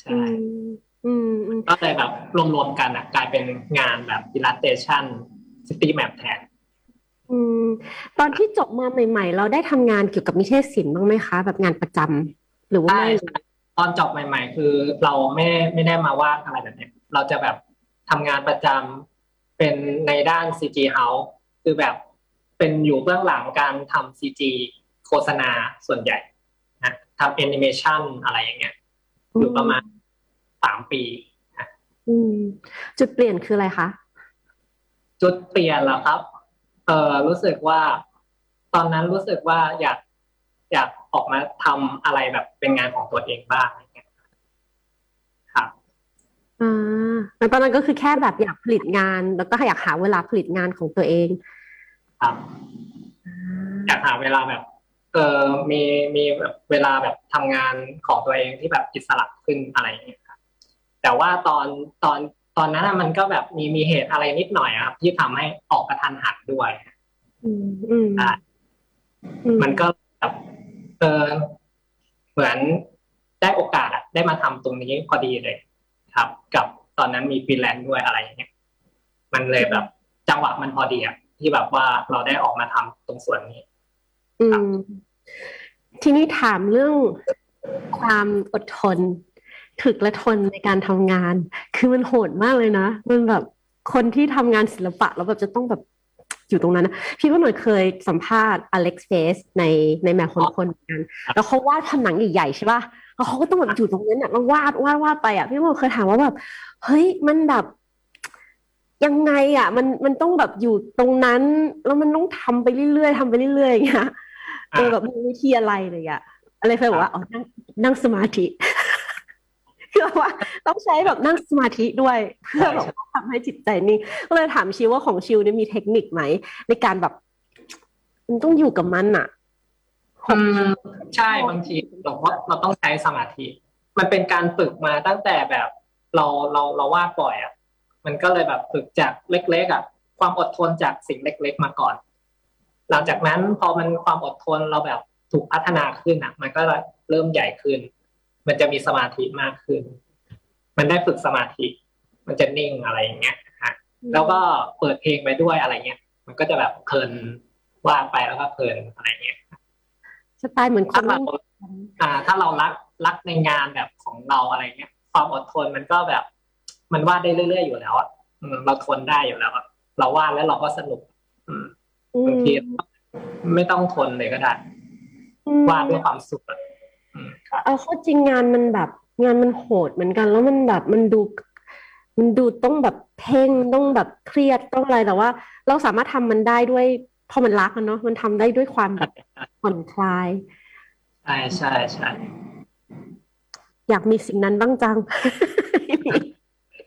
ใช่อืมอืมอืมก็เลยแบบรวมๆกันอะกลายเป็นงานแบบ illustration city map แทนอืมตอนที่จบมาใหม่ ๆ เราได้ทำงานเกี่ยวกับนิเทศศิลป์บ้างไหมคะ แบบงานประจำหรือว่าใช่ไม่ใช่ตอนจบใหม่ ๆ คือเราไม่ไม่ได้มาวาดอะไรแบบเนี้ยเราจะแบบทำงานประจำเป็นในด้าน CG House คือแบบ เป็นอยู่เบื้องหลังการทำ CG โฆษณาส่วนใหญ่นะทำแอนิเมชันอะไรอย่างเงี้ยอยู่ประมาณสามปีนะอืมจุดเปลี่ยนคืออะไรคะจุดเปลี่ยนแล้วครับ เออรู้สึกว่า ตอนนั้นรู้สึกว่าอยากอยากออกมาทำอะไรแบบเป็นงานของตัวเองบ้างอะไรเงี้ยครับอ่าแล้วตอนนั้นก็คือแค่แบบอยากผลิตงาน แล้วก็อยากหาเวลาผลิตงานของตัวเอง ครับอยากหาเวลาแบบ เออมีมีแบบเวลาแบบทำงานของตัวเองที่แบบอิสระขึ้นอะไรอย่างเงี้ยครับแต่ว่าตอนตอนตอนนั้นน่ะมันก็แบบมีมีเหตุอะไรนิดหน่อยอะครับ ที่ทำให้ออกกระทันหันด้วย อืมอืมอ่าอืมมันก็แบบเออเหมือนได้โอกาสอะได้มาทำตรงนี้พอดีเลย ครับ กับตอนนั้นมีฟรีแลนซ์ด้วยอะไรอย่างเงี้ยมันเลยแบบ จังหวะมันพอดีอะ ที่แบบว่าเราได้ออกมาทำตรงส่วนนี้ อืม ทีนี้ถามเรื่องความอดทน ถึกและทนในการทำงาน คือมันโหดมากเลยนะ มันแบบคนที่ทำงานศิลปะแล้วแบบจะต้องแบบอยู่ตรงนั้นนะพี่ว่าหน่อยเคยสัมภาษณ์อเล็กซ์เฟสในในแมวคนคนเหมือนกัน แล้วเขาวาดผนังใหญ่ๆใช่ป่ะแล้วเขาก็ต้องแบบอยู่ตรงนั้นน่ะแล้ววาดวาดวาดไปอะ พี่ว่าเคยถามว่าแบบ เฮ้ยมันแบบ ยังไงอะ มันมันต้องแบบอยู่ตรงนั้น แล้วมันต้องทำไปเรื่อยๆทำไปเรื่อยๆอย่างเงี้ยเออแบบมีวิธีอะไรเลยอะอะไรเฟยบอกว่าอ๋อนั่งนั่งสมาธิคือแบบว่าต้องใช้แบบนั่งสมาธิด้วย เพื่อแบบว่าทำให้จิตใจนิ่งก็เลยถามชิวว่าของชิวเนี่ยมีเทคนิคไหม ในการแบบ มันต้องอยู่กับมันอะอืมใช่บางทีเราว่าเราต้องใช้สมาธิ มันเป็นการฝึกมาตั้งแต่แบบเราเราเราวาดบ่อยอะ มันก็เลยแบบฝึกจากเล็กๆอะความอดทนจากสิ่งเล็ก ๆ มาก่อน หลังจากนั้นพอมันความอดทนเราแบบถูกพัฒนาขึ้นอะ มันก็เริ่มใหญ่ขึ้น มันจะมีสมาธิมากขึ้น มันได้ฝึกสมาธิ มันจะนิ่งอะไรอย่างเงี้ยฮะแล้วก็เปิดเพลงไปด้วยอะไรเงี้ย มันก็จะแบบเพลินวาดไปแล้วก็เพลินอะไรเงี้ยสไตล์เหมือนคถ้านเราวิ่งอ่า ถ้าเรารักรักในงานแบบของเราอะไรเงี้ย ความอดทนมันก็แบบ มันวาดได้เรื่อยๆอยู่แล้วอะอืมเราทนได้อยู่แล้วอะเราวาดแล้วเราก็สนุกอืมอืมบางทีไม่ต้องทนเลยก็ได้อืมวาดด้วยความสุขอะอืมครับเอาเข้าจริงงานมันแบบ งานมันโหดเหมือนกัน แล้วมันแบบมันดูมันดูต้องแบบเพ่งต้องแบบเครียดต้องอะไรแต่ว่า เราสามารถทำมันได้ด้วยพอมันรักมันเนาะมันทำได้ด้วยความแบบผ่อนคลายใช่ใช่ใช่อยากมีสิ่งนั้นบ้างจัง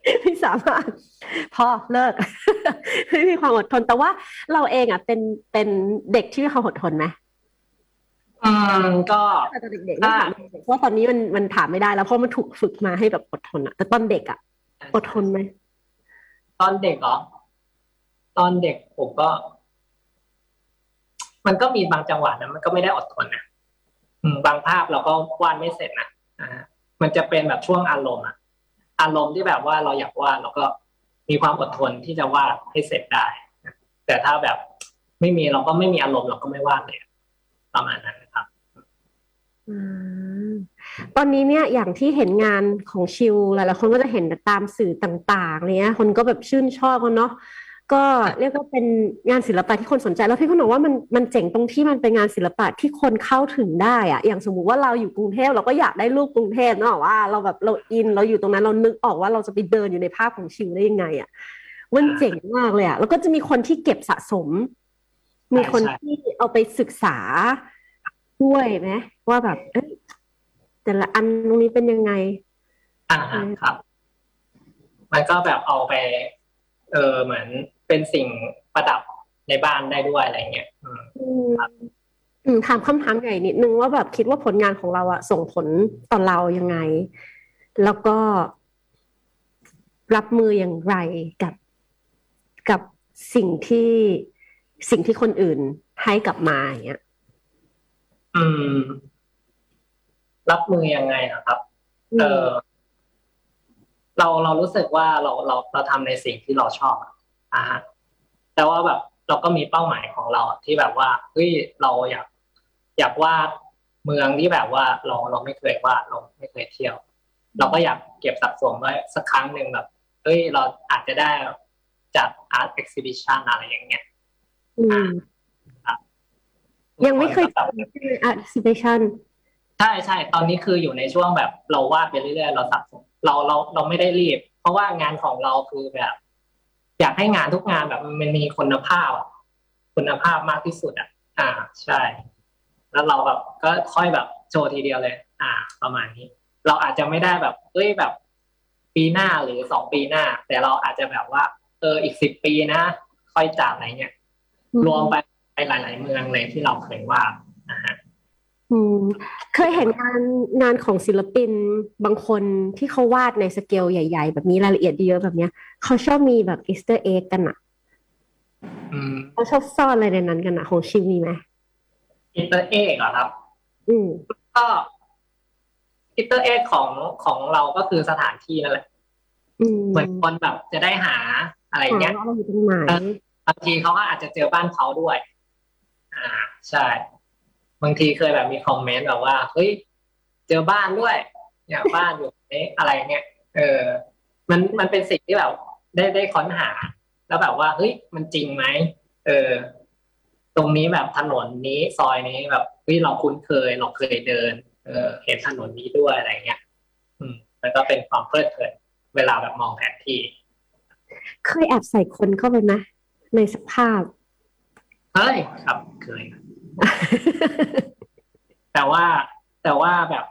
ไม่มีไม่สามารถพอเลิกไม่มีความอดทน แต่ว่าเราเองอะ เป็นเป็นเด็กที่มีความอดทนไหมอืมก็ตอนเด็กๆไม่ถามเด็กๆเพราะว่าตอนนี้มันมันถามไม่ได้แล้วเพราะมันถูกฝึกมาให้แบบอดทนอะแต่ตอนเด็กอะ อดทนไหมตอนเด็กเหรอตอนเด็กผมก็ มันก็มีบางจังหวะนะมันก็ไม่ได้อดทนนะอืมบางภาพเราก็วาดไม่เสร็จนะอ่ามันจะเป็นแบบช่วงอารมณ์อะ อารมณ์ที่แบบว่าเราอยากวาดเราก็มีความอดทนที่จะวาดให้เสร็จได้ แต่ถ้าแบบไม่มีเราก็ไม่มีอารมณ์เราก็ไม่วาดเลยประมาณนั้นนะครับตอนนี้เนี่ยอย่างที่เห็นงานของชิวหลายๆคนก็จะเห็นตามสื่อต่างๆเนี้ย คนก็แบบชื่นชอบกันเนาะ ก็เรียกว่าเป็นงานศิลปะที่คนสนใจแล้วพี่ก็บอกว่ามันมันเจ๋งตรงที่มันเป็นงานศิลปะที่คนเข้าถึงได้อะอย่างสมมุติว่าเราอยู่กรุงเทพเราก็อยากได้รูปกรุงเทพเนอะว่าเราแบบเราอินเราอยู่ตรงนั้นเรานึกออกว่าเราจะไปเดินอยู่ในภาพของชิวได้ยังไงอะมันเจ๋งมากเลยอะแล้วก็จะมีคนที่เก็บสะสม มีคนที่เอาไปศึกษาด้วยไหมว่าแบบเอ้ยแต่ละอันตรงนี้เป็นยังไงอ่าฮะครับ มันก็แบบเอาไป เออเหมือน เป็นสิ่งประดับในบ้านได้ด้วยอะไรเงี้ยอืมอืมอืมถามคำถามใหญ่นิดนึงว่าแบบคิดว่าผลงานของเราอะส่งผลต่อเรายังไง แล้วก็รับมืออย่างไรกับกับสิ่งที่สิ่งที่คนอื่นให้กลับมาอย่างเงี้ย อืม รับมือยังไงนะครับ เออเราเรารู้สึกว่าเราเราเราทำในสิ่งที่เราชอบอะ อ่าแต่ว่าแบบเราก็มีเป้าหมายของเราที่แบบว่าเฮ้ยเราอยาก อยากวาดเมืองที่แบบว่าเราเราไม่เคยวาดเราไม่เคยเที่ยว เราก็อยากเก็บสะสมไว้สักครั้งหนึ่งแบบเฮ้ยเราอาจจะได้จัด art exhibition อะไรอย่างเงี้ยอืมยังไม่เคยแบบทำใช่ไหม art exhibition ใช่ใช่ตอนนี้คืออยู่ในช่วงแบบเราวาดไปเรื่อยๆเราสะสมเราเราเราไม่ได้รีบ เพราะว่างานของเราคือแบบ อยากให้งานทุกงานแบบมันมีคุณภาพอะคุณภาพมากที่สุดอะ อ่า ใช่ แล้วเราแบบก็ค่อยแบบโชว์ทีเดียวเลย อ่า ประมาณนี้ เราอาจจะไม่ได้แบบเอ้ยแบบ ปีหน้าหรือสองปีหน้า แต่เราอาจจะแบบว่า เอออีกสิบปีนะค่อยจัดอะไรเงี้ยรวมไปไปหลาย ๆ เมืองเลยที่เราเคยวาดนะฮะ อืมเคยเห็นงานงานของศิลปินบางคนที่เขาวาดในสเกลใหญ่ ๆ แบบนี้รายละเอียดเยอะแบบเนี้ยเขาชอบมีแบบ Easter egg กันอะอืมเขาชอบซ่อนอะไรในนั้นกันอะของชิวมีไหม Easter egg เหรอครับ อืมก็ Easter egg ของของเราก็คือสถานที่นั่นแหละอืมเหมือนคนแบบจะได้หาอะไรเงี้ยหาว่าเราอยู่ตรงไหนบางทีเขาก็อาจจะเจอบ้านเขาด้วย อ่า ใช่ บางทีเคยแบบมีคอมเมนต์แบบว่าเฮ้ยเจอบ้านด้วยเนี่ยบ้านอยู่นี้อะไรเงี้ยเออ มันมันเป็นสิ่งที่แบบได้ได้ค้นหา แล้วแบบว่าเฮ้ยมันจริงไหมเออ ตรงนี้แบบถนนนี้ซอยนี้แบบเฮ้ยเราคุ้นเคยเราเคยเดิน เออ เห็นถนนนี้ด้วยอะไรเงี้ย อืมมันก็เป็นความเพลิดเพลินเวลาแบบมองแผนที่ เคยแอบใส่คนเข้าไปไหมในสภาพเฮ้ยครับเคย แต่ว่าแต่ว่าแบบ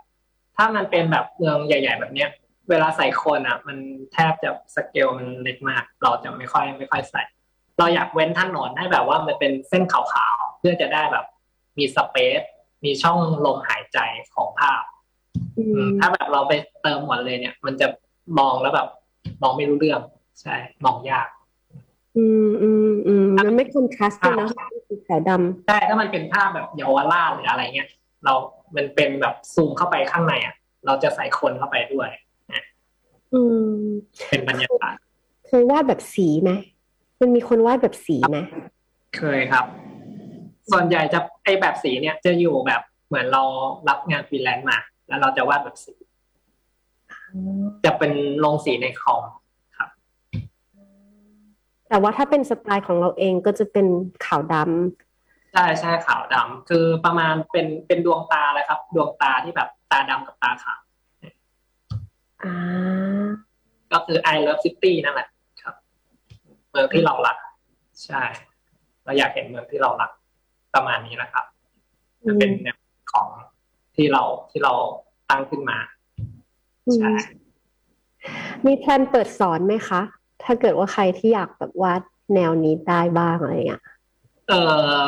ถ้ามันเป็นแบบเมืองใหญ่ ๆ แบบเนี้ย เวลาใส่คนอะ มันแทบจะสเกลมันเล็กมาก เราจะไม่ค่อยไม่ค่อยใส่ เราอยากเว้นถนนให้แบบว่ามันเป็นเส้นขาวๆเพื่อจะได้แบบ มีสเปซมีช่องลมหายใจของภาพอือืมมถ้าแบบเราไปเติมหมดเลยเนี่ย มันจะมองแล้วแบบ มองไม่รู้เรื่อง ใช่ มองยาก อืมอืมอืมมันไม่คอนทราสต์ด้วยนะสีขาวดใช่ถ้ามันเป็นภาพแบบเยาวราชหรืออะไรเงี้ยเรา มันเป็นแบบซูมเข้าไปข้างในอะ เราจะใส่คนเข้าไปด้วยำอืม เป็นบรรยากาศเคยวาดแบบสีไหมมันมีคนวาดแบบสีไหมเคยครับ ส่วนใหญ่จะไอแบบสีเนี่ย จะอยู่แบบเหมือนเรารับงานฟรีแลนซ์มา แล้วเราจะวาดแบบสี จะเป็นลงสีในคอม แต่ว่าถ้าเป็นสไตล์ของเราเองก็จะเป็นขาวดใช่ใช่ขาวดำคือประมาณเป็นเป็นดวงตาเลยครับ ดวงตาที่แบบตาดำกับตาขาวำอ่าก็คือ I Love City นั่นแหละครับ เมืองที่เรารัก ใช่ เราอยากเห็นเมืองที่เรารัก ประมาณนี้นะครับจะเป็นแนวของที่เราที่เราตั้งขึ้นมาใช่มีแพลนเปิดสอนไหมคะ ถ้าเกิดว่าใครที่อยากแบบวาดแนวนี้ได้บ้างอะไรเงี้ยเออ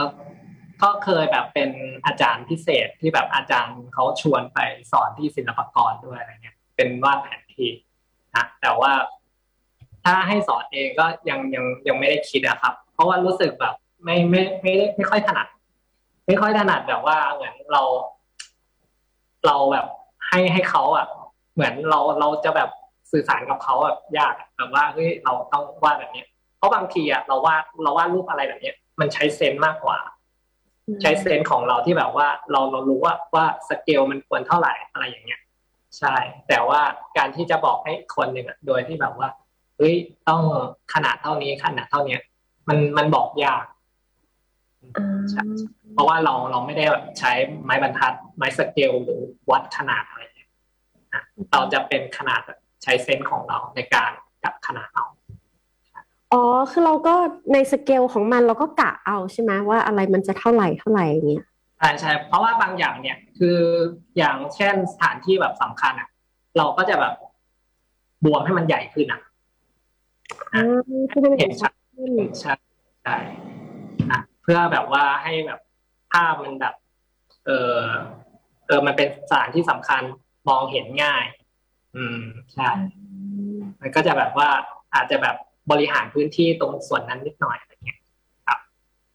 ก็เคยแบบเป็นอาจารย์พิเศษที่แบบอาจารย์เขาชวนไปสอนที่ศิลปากรด้วยอะไรเงี้ย เป็นวาดแผนที่นะแต่ว่าถ้าให้สอนเองก็ยังยังยังไม่ได้คิดอะครับ เพราะว่ารู้สึกแบบไม่ไม่ไม่ได้ไม่ค่อยถนัด ไม่ค่อยถนัดแบบว่าเหมือนเรา เราแบบให้ให้เขาอะเหมือนเราเราจะแบบ สื่อสารกับเขาแบบยากอะแบบว่าเฮ้ยเราต้องวาดแบบเนี้ยเพราะบางทีอะเราวาดเราวาดรูปอะไรแบบเนี้ยมันใช้เซนส์มากกว่า ใช้เซนส์ของเราที่แบบว่าเราเรารู้ว่าว่าสเกลมันควรเท่าไหร่อะไรอย่างเงี้ย ใช่ แต่ว่าการที่จะบอกให้คนหนึ่งอะโดยที่แบบว่าเฮ้ยต้องขนาดเท่านี้ขนาดเท่าเนี้ย มันมันบอกยากอ่าใช่เพราะว่าเราเราไม่ได้แบบใช้ไม้บรรทัด ไม้สเกลหรือวัดขนาดอะไรอย่างเงี้ยนะเราจะเป็นขนาดแบบ ใช้เซนส์ของเราในการกับขนาดเอาอ๋อ คือเราก็ในสเกลของมันเราก็กะเอาใช่ไหมว่าอะไรมันจะเท่าไหร่เท่าไหร่อย่างเงี้ยใช่ใช่เพราะว่าบางอย่างเนี่ย คืออย่างเช่นสถานที่แบบสำคัญอะ เราก็จะแบบบวมให้มันใหญ่ขึ้นอะอ่าเพื่อให้มันเห็เห็นนชัชัดดขึ้นใช่ใช่นะเพื่อแบบว่าให้แบบภาพมันแบบ เออเออมันเป็นสถานที่สำคัญมองเห็นง่าย อืมใช่มันก็จะแบบว่าอาจจะแบบบริหารพื้นที่ตรงส่วนนั้นนิดหน่อยอะไรเงี้ย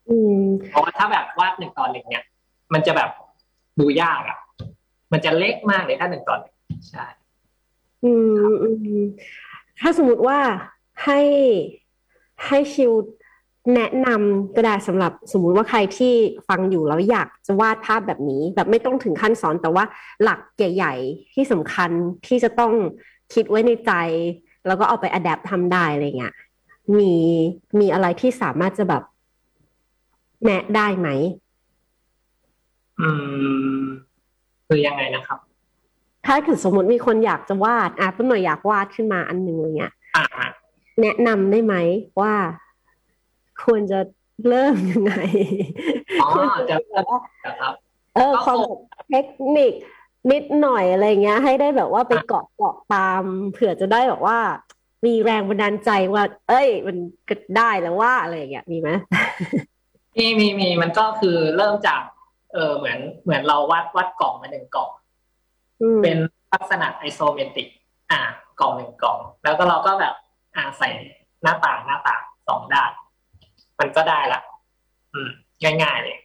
อืมเพราะว่าถ้าแบบวาดหนึ่งต่อหนึ่งเนี่ย มันจะแบบดูยากอะ มันจะเล็กมากเลยถ้าหนึ่งต่อหนึ่งใช่ อืมอืมถ้าสมมติว่าให้ให้ชิว แนะนำก็ได้สำหรับสมมุติว่าใครที่ฟังอยู่แล้วอยากจะวาดภาพแบบนี้ แบบไม่ต้องถึงขั้นสอนแต่ว่าหลักใหญ่ ๆ ที่สำคัญที่จะต้องคิดไว้ในใจ แล้วก็เอาไปอัดแอปทำได้อะไรเงี้ยมีมีอะไรที่สามารถจะแบบแนะได้ไหม อืม คือยังไงนะครับ ถ้าเกิดสมมติมีคนอยากจะวาดอะต้นหน่อยอยากวาดขึ้นมาอันหนึ่งอะไรเงี้ยอ่าแนะนำได้ไหมว่า ควรจะเริ่มยังไงอ๋อควรจะแบบว่านะครับ เออก็ความคงแบบเทคนิคนิดหน่อยอะไรเงี้ย ให้ได้แบบว่าไปเกาะเกาะตาม เผื่อจะได้แบบว่า มีแรงบันดาลใจว่า เอ้ย มันก็ได้แล้วว่าอะไรอย่างเงี้ยมีไหมมีมีมีมันก็คือเริ่มจาก เออเหมือนเหมือนเราวาดวาดกล่องมาหนึ่งกล่องอืมเป็นลักษณะไอโซเมตริก อ่ากล่องหนึ่งกล่อง แล้วก็เราก็แบบ อ่าใส่หน้าต่างหน้าต่างสองด้าน มันก็ได้ละอืม ง่ายๆเลย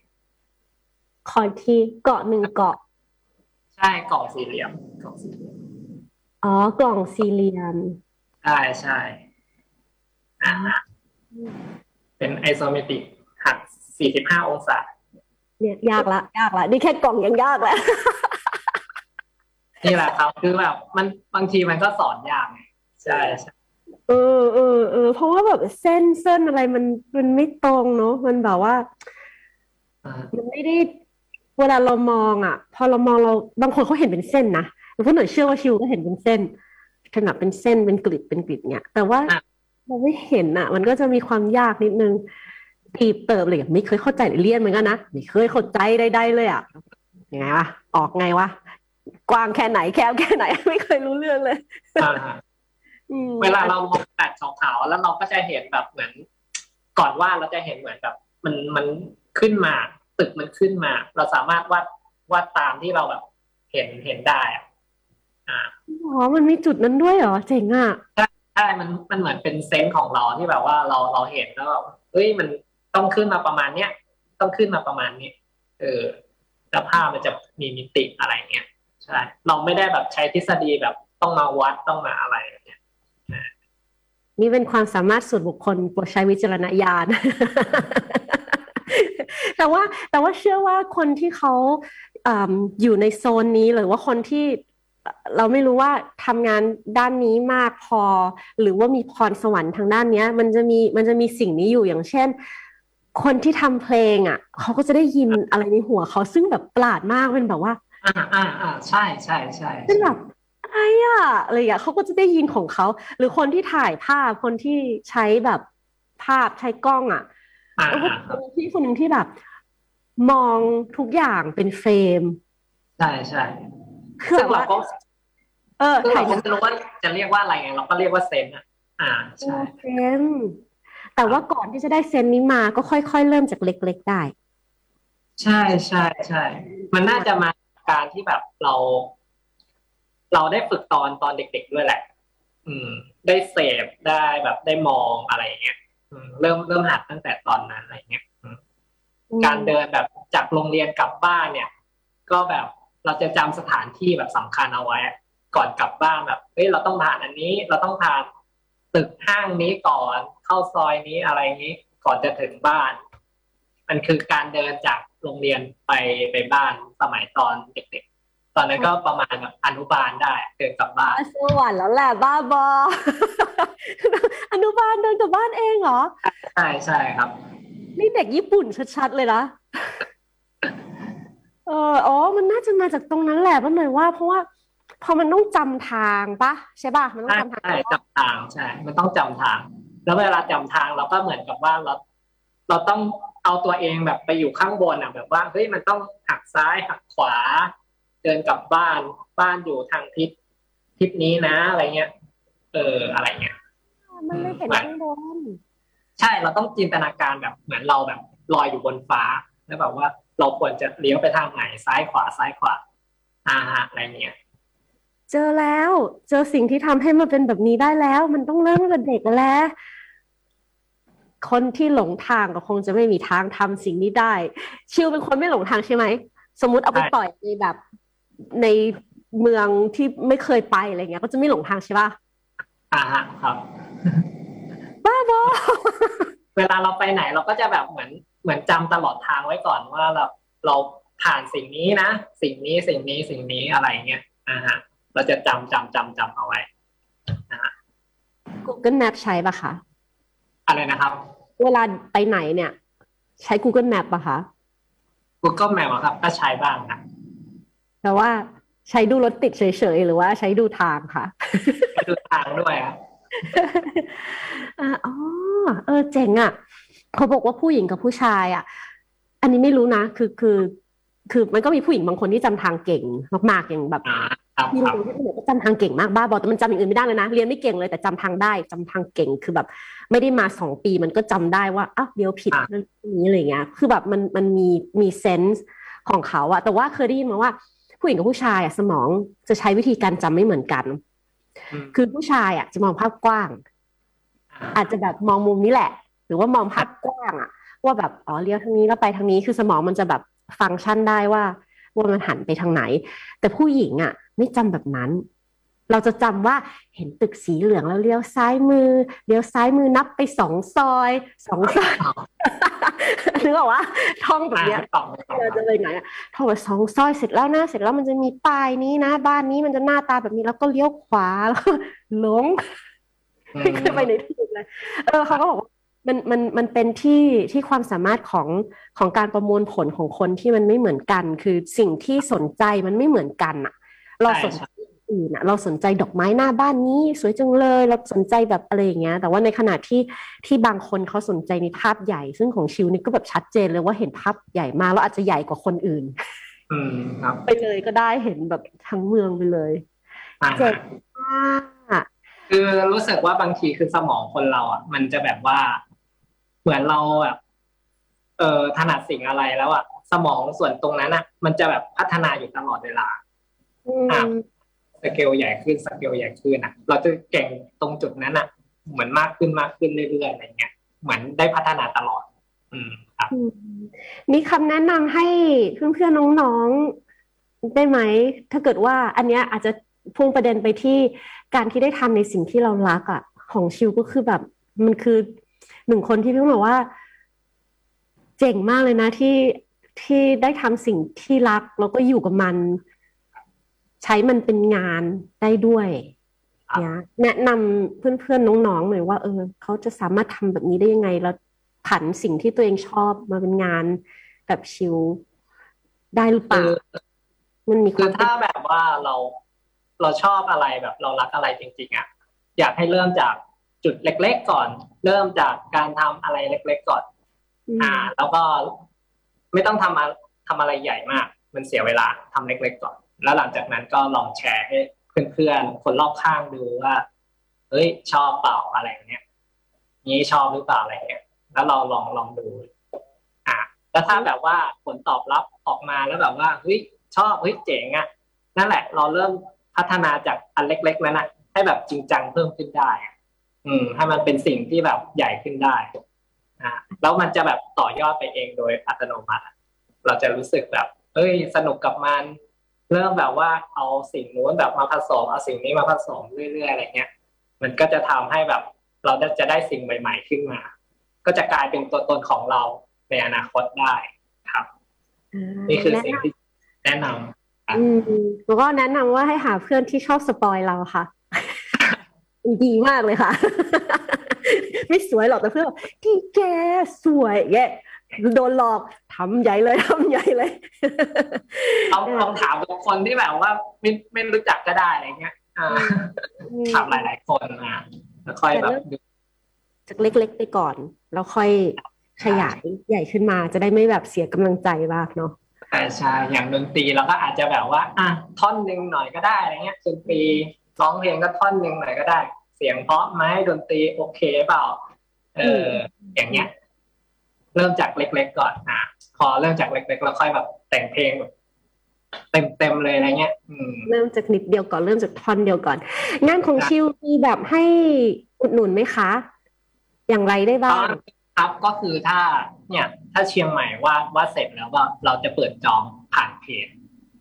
ขออีกทีเกาะหนึ่งเกาะ ใช่กล่องสี่เหลี่ยมกล่องสี่เหลี่ยมอ๋อกล่องสี่เหลี่ยมใช่ใช่อ่าเป็นไอโซเมตริกหักสี่สิบห้าองศาเนี่ยยากละยากละนี่แค่กล่องยังยากแล้วนี่แหละครับคือแบบมันบางทีมันก็สอนยากไงใช่ใช่ เออเออเออเพราะว่าแบบเส้นเส้นอะไรมันมันไม่ตรงเนอะมันแบบว่าอ่ามันไม่ได้เวลาเรามองอะ พอเรามองเราบางคนเขาเห็นเป็นเส้นนะแต่พวกหนูเชื่อว่าชิวก็เห็นเป็นเส้นขนาดเป็นเส้นเป็นกริดเป็นกริดเนี่ยแต่ว่าเราไม่เห็นอะ มันก็จะมีความยากนิดนึงตีบเติบเลยไม่เคยเข้าใจเรียนเหมือนกันนะไม่เคยเข้าใจใดๆเลยอะยังไงวะออกไงวะกว้างแค่ไหนแคบแค่ไหน ไม่เคยรู้เรื่องเลยอ่าฮะอืม เวลาเรามองแปดขาวๆแล้วเราก็จะเห็นแบบเหมือน ก่อนวาดเราจะเห็นเหมือนแบบ มันมันขึ้นมา ตึกมันขึ้นมา เราสามารถวาดวาดตามที่เราแบบ เห็นเห็นได้อะอ่าอ๋อ มันมีจุดนั้นด้วยเหรอเจ๋งอะใช่มันมันเหมือนเป็นเซนส์ของเราที่แบบว่าเราเราเห็นแล้วแบบเฮ้ยมันต้องขึ้นมาประมาณเนี้ยต้องขึ้นมาประมาณนี้เออแล้วภาพมันจะมีมิติอะไรเงี้ยใช่ เราไม่ได้แบบใช้ทฤษฎีแบบต้องมาวัดต้องมาอะไรแบบเนี้ยนี่เป็นความสามารถส่วนบุคคลโปรดใช้วิจารณญาณแต่ว่าแต่ว่าเชื่อว่าคนที่เขาอืมอยู่ในโซนนี้หรือว่าคนที่เราไม่รู้ว่าทำงานด้านนี้มากพอ หรือว่ามีพรสวรรค์ทางด้านเนี้ย มันจะมีมันจะมีสิ่งนี้อยู่อย่างเช่น คนที่ทำเพลงอะเขาก็จะได้ยินอะไรในหัวเขาซึ่งแบบประหลาดมากเป็นแบบว่า อ่าอ่าอ่าใช่ใช่ใช่เป็นแบบ อะไรอะอะไรอย่างเงี้ยเขาก็จะได้ยินของเขา หรือคนที่ถ่ายภาพคนที่ใช้แบบภาพใช้กล้องอะอ่าแล้วก็อ่าครับมีพี่คนหนึ่งที่แบบ มองทุกอย่างเป็นเฟรม ใช่ใช่คือซึ่แบงบเราว่าก็เออซึ่งถ่าเรายก็ไม่รู้ว่าจะเรียกว่าอะไรไงเราก็เรียกว่าเซนส์อะ อ่าใช่เฟรมแต่ว่าก่อนที่จะได้เซนส์นี้มาก็ค่อย ๆ เริ่มจากเล็ก ๆ ได้ ใช่ใช่ใช่มันน่าจะมาจากการที่แบบเรา เราได้ฝึกตอนตอนเด็ก ๆด้วยแหละ อืม ได้เสพได้แบบได้มองอะไรอย่างเงี้ยอืมเริ่มเริ่มหัดตั้งแต่ตอนนั้นอะไรเงี้ยอืมการเดินแบบจากโรงเรียนกลับบ้านเนี่ย ก็แบบเราจะจำสถานที่แบบสำคัญเอาไว้ ก่อนกลับบ้านแบบเฮ้ยเราต้องผ่านอันนี้ เราต้องผ่านตึกห้างนี้ก่อนเข้าซอยนี้อะไรนี้ ก่อนจะถึงบ้าน มันคือการเดินจากโรงเรียนไปไปบ้านสมัยตอนเด็กๆต อนนั้นก็ประมาณแบบอนุบาลได้เดินกลับบ้านสวรรค์แล้วแหละบ้าบอ อนุบาลเดินกลับบ้านเองเหรอ ใช่ใช่ครับ นี่เด็กญี่ปุ่นชัดๆเลยนะเอออ๋อ มันน่าจะมาจากตรงนั้นแหละป้าหน่อยว่า เพราะว่าพอมันต้องจำทางปะใช่ปะมันต้องใช่จำทางใช่จำทางใช่ มันต้องจำทาง แล้วเวลาจำทางเราก็เหมือนกับว่าเราเราต้องเอาตัวเองแบบไปอยู่ข้างบนอะแบบว่าเฮ้ยมันต้องหักซ้ายหักขวา เดินกลับบ้านบ้านอยู่ทางทิศทิศนี้นะอะไรเงี้ย เอออะไรเงี้ยมันเลยเห็นข้างบนใช่เราต้องจินตนาการแบบเหมือนเราแบบลอยอยู่บนฟ้าแล้วแบบว่าเราควรจะเลี้ยวไปทางไหนซ้ายขวาซ้ายขวาอ่าฮะอะไรเงี้ยเจอแล้ว เจอสิ่งที่ทำให้มันเป็นแบบนี้ได้แล้ว มันต้องเริ่มตั้งแต่เด็กแล้วคนที่หลงทางก็คงจะไม่มีทางทำสิ่งนี้ได้ ชิวเป็นคนไม่หลงทางใช่ไหมสมมุติเอาไปใช่ปล่อยในแบบ ในเมืองที่ไม่เคยไปอะไรเงี้ย ก็จะไม่หลงทางใช่ปะอ่าฮะครับ บ้าบอเวลาเราไปไหนเราก็จะแบบเหมือนเหมือนจำตลอดทางไว้ก่อนว่าเราเราผ่านสิ่งนี้นะ สิ่งนี้สิ่งนี้สิ่งนี้อะไรเงี้ยอ่าฮะ เราจะจำจำจำจำเอาไว้ Google Map ใช้ปะคะอะไรนะครับ เวลาไปไหนเนี่ย ใช้ Google Map ปะคะ Google Map อะครับก็ใช้บ้างนะ แต่ว่าใช้ดูรถติดเฉยๆ หรือว่าใช้ดูทางค่ะไปดูทางด้วยครับอ่าอ๋อเออเจ๋งอะ เขาบอกว่าผู้หญิงกับผู้ชายอะ อันนี้ไม่รู้นะ คือคือ คือมันก็มีผู้หญิงบางคนที่จำทางเก่งมากๆอย่างแบบอ่าครับพี่ครับรู้ที่หนูก็จำทางเก่งมากบ้าบอแต่มันจำอย่างอื่นไม่ได้เลยนะ เรียนไม่เก่งเลยแต่จำทางได้จำทางเก่งคือแบบ ไม่ได้มาสองปีมันก็จำได้ว่าอ้าวเดี๋ยวผิดเรื่องนี้อะไรเงี้ย คือแบบมันมันมีมีเซนส์ของเขาอะแต่ว่าเคยได้ยินมาว่า ผู้หญิงกับผู้ชายอะสมองจะใช้วิธีการจำไม่เหมือนกันอืมคือผู้ชายอะจะมองภาพกว้างอ่าอาจจะแบบมองมุมนี้แหละ หรือว่ามองภาพกว้างอะว่าแบบอ๋อเลี้ยวทางนี้แล้วไปทางนี้คือสมองมันจะแบบฟังก์ชันได้ว่าว่ามันหันไปทางไหน แต่ผู้หญิงอะไม่จำแบบนั้น เราจะจำว่าเห็นตึกสีเหลืองแล้วเลี้ยวซ้ายมือเลี้ยวซ้ายมือนับไปสองซอยสองซอย นึกออกว่าท่องแบบอ่าเนี้ยต่อต่อเราจะไปไหนอะท่องไปสองซอยเสร็จแล้วนะเสร็จแล้วมันจะมีป้ายนี้นะ บ้านนี้มันจะหน้าตาแบบนี้แล้วก็เลี้ยวขวาแล้วก็หลงไม่เคยไปไหนถูกเลยเออเขาก็บอกว่ามันมันมันเป็นที่ที่ความสามารถของของการประมวลผลของคนที่มันไม่เหมือนกัน คือสิ่งที่สนใจมันไม่เหมือนกันอะเราสนใจ อื่นอะเราสนใจดอกไม้หน้าบ้านนี้ สวยจังเลยเราสนใจแบบอะไรอย่างเงี้ยแต่ว่าในขณะที่ที่บางคนเขาสนใจในภาพใหญ่ ซึ่งของชิวนี่ก็แบบชัดเจนเลยว่าเห็นภาพใหญ่มากแล้วอาจจะใหญ่กว่าคนอื่นอืมครับไปเลยก็ได้เห็นแบบทั้งเมืองไปเลยอ่าเจ๋งมากคือรู้สึกว่าบางทีคือสมองคนเราอะ มันจะแบบว่าเหมือนเราแบบเออถนัดสิ่งอะไรแล้วอะสมองส่วนตรงนั้นอะ มันจะแบบพัฒนาอยู่ตลอดเวลาอือะม สเกลใหญ่ขึ้นสเกลใหญ่ขึ้นอะ เราจะเก่งตรงจุดนั้นอะ เหมือนมากขึ้นมากขึ้นเรื่อยๆอะไรเงี้ย เหมือนได้พัฒนาตลอด อืมครับมีคำแนะนำให้เพื่อนๆน้องๆได้ไหม ถ้าเกิดว่าอันเนี้ยอาจจะพุ่งประเด็นไปที่การที่ได้ทำในสิ่งที่เรารักอะ ของชิวก็คือแบบ มันคือหนึ่งคนที่พี่บอกว่า เจ๋งมากเลยนะที่ที่ได้ทำสิ่งที่รักแล้วก็อยู่กับมัน ใช้มันเป็นงานได้ด้วยครับเนี่ยแนะนำเพื่อนๆน้องๆหน่อยว่าเออเขาจะสามารถทำแบบนี้ได้ยังไง แล้วผันสิ่งที่ตัวเองชอบมาเป็นงานแบบชิลได้หรือเปคืล่าอมันมีคคือวามเป็นถ้าแบบว่าเราเราชอบอะไรแบบเรารักอะไรจริงๆอะอยากให้เริ่มจากจุดเล็ก ๆ ก่อน เริ่มจากการทำอะไรเล็ก ๆ ก่อนอืมอ่า แล้วก็ไม่ต้องทำอะทำอะไรใหญ่มาก มันเสียเวลาทำเล็ก ๆ ก่อน แล้วหลังจากนั้นก็ลองแชร์ให้เพื่อนๆคนรอบข้างดูว่า เฮ้ย ชอบเปล่าอะไรเงี้ยนี้ชอบหรือเปล่าอะไรเงี้ยแล้วเราลองลองดู อ่าแล้วถ้าแบบว่าผลตอบรับออกมาแล้วแบบว่าเฮ้ยชอบเฮ้ยเจ๋งอะนั่นแหละ เราเริ่มพัฒนาจากอันเล็กๆนั้นนะให้แบบจริงจังเพิ่มขึ้นได้อะอืมให้มันเป็นสิ่งที่แบบใหญ่ขึ้นได้อ่าแล้วมันจะแบบต่อยอดไปเองโดยอัตโนมัติ เราจะรู้สึกแบบเอ้ยสนุกกับมัน เริ่มแบบว่าเอาสิ่งนู้นแบบมาผสมเอาสิ่งนี้มาผสมเรื่อยๆอะไรเงี้ย มันก็จะทำให้แบบเราจะได้สิ่งใหม่ ๆ ขึ้นมา ก็จะกลายเป็นตัวตนของเราในอนาคตได้ครับอ่านี่คือแนะสิ่งนำที่แนะนำอืมแล้วก็แนะนำว่าให้หาเพื่อนที่ชอบสปอยเราค่ะ ดีมากเลยค่ะ ไม่สวยหรอกแต่เพื่อนบอกที่แกสวยแก โดนหลอกทำใหญ่เลยทำใหญ่เลยลองลองถามกับคนที่แบบว่าไม่ไม่รู้จักก็ได้อะไรเงี้ยอ่าถามหลายๆคนอะแล้วค่อยแบบดูจากเล็ก ๆ ไปก่อน แล้วค่อยขยายใหญ่ขึ้นมา จะได้ไม่แบบเสียกำลังใจมากเนาะใช่ใช่อย่างดนตรีเราก็อาจจะแบบว่า อะท่อนหนึ่งหน่อยก็ได้อะไรเงี้ยดนตรีร้องเพลงก็ท่อนหนึ่งหน่อยก็ได้ เสียงเพราะไหมดนตรีโอเคเปล่า เอออย่างเงี้ย เริ่มจากเล็ก ๆ ก่อนอะพอเริ่มจากเล็กๆแล้วค่อยแบบแต่งเพลงแบบเต็มๆเลยอะไรเงี้ยอืมเริ่มจากนิดเดียวก่อนเริ่มจากท่อนเดียวก่อน งานของครับชิวมีแบบให้อุดหนุนไหมคะ อย่างไรได้บ้างครับก็คือถ้าเนี่ย ถ้าเชียงใหม่ว่าว่าดเสร็จแล้วก็เราจะเปิดจองผ่านเพจ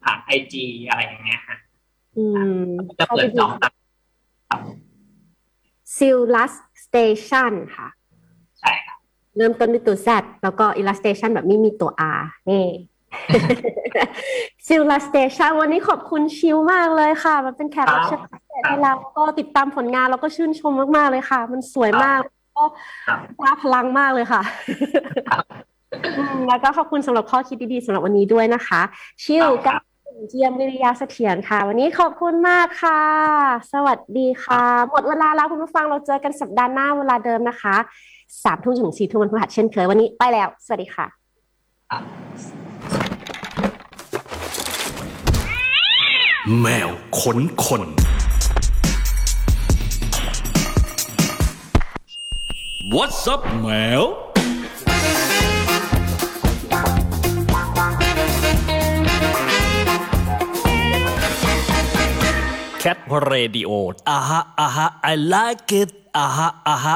ผ่านไอจีอะไรอย่างเงี้ยฮะอืมจะเปิดจองตามครับซิลลัสสเตชันค่ะใช่ครับ เริ่มต้นด้วยตัว Z แล้วก็ illustration แบบไม่มีตัว R นี่ซิลลัสสเตชันวันนี้ขอบคุณชิวมากเลยค่ะ มันเป็นแขกรับเชิญพิเศษให้เราก็ติดตามผลงานแล้วก็ชื่นชมมากๆเลยค่ะ มันสวยมากก็ครับว้าพลังมากเลยค่ะอืมแล้วก็ขอบคุณสำหรับข้อคิดดีๆสำหรับวันนี้ด้วยนะคะ ชิวครักับบเจียมวิริยาเสถียรค่ะ วันนี้ขอบคุณมากค่ะ สวัสดีค่ะ หมดเวลาแล้วคุณผู้ฟังเราเจอกันสัปดาห์หน้าเวลาเดิมนะคะ สามทุ่มถึงสี่ทุ่มวันพฤหัสเช่นเคยวันนี้ไปแล้ว สวัสดีค่ะ แมวขนคน What's up แมว Cat Radio อะฮะอะฮะ I like it อะฮะอะฮะ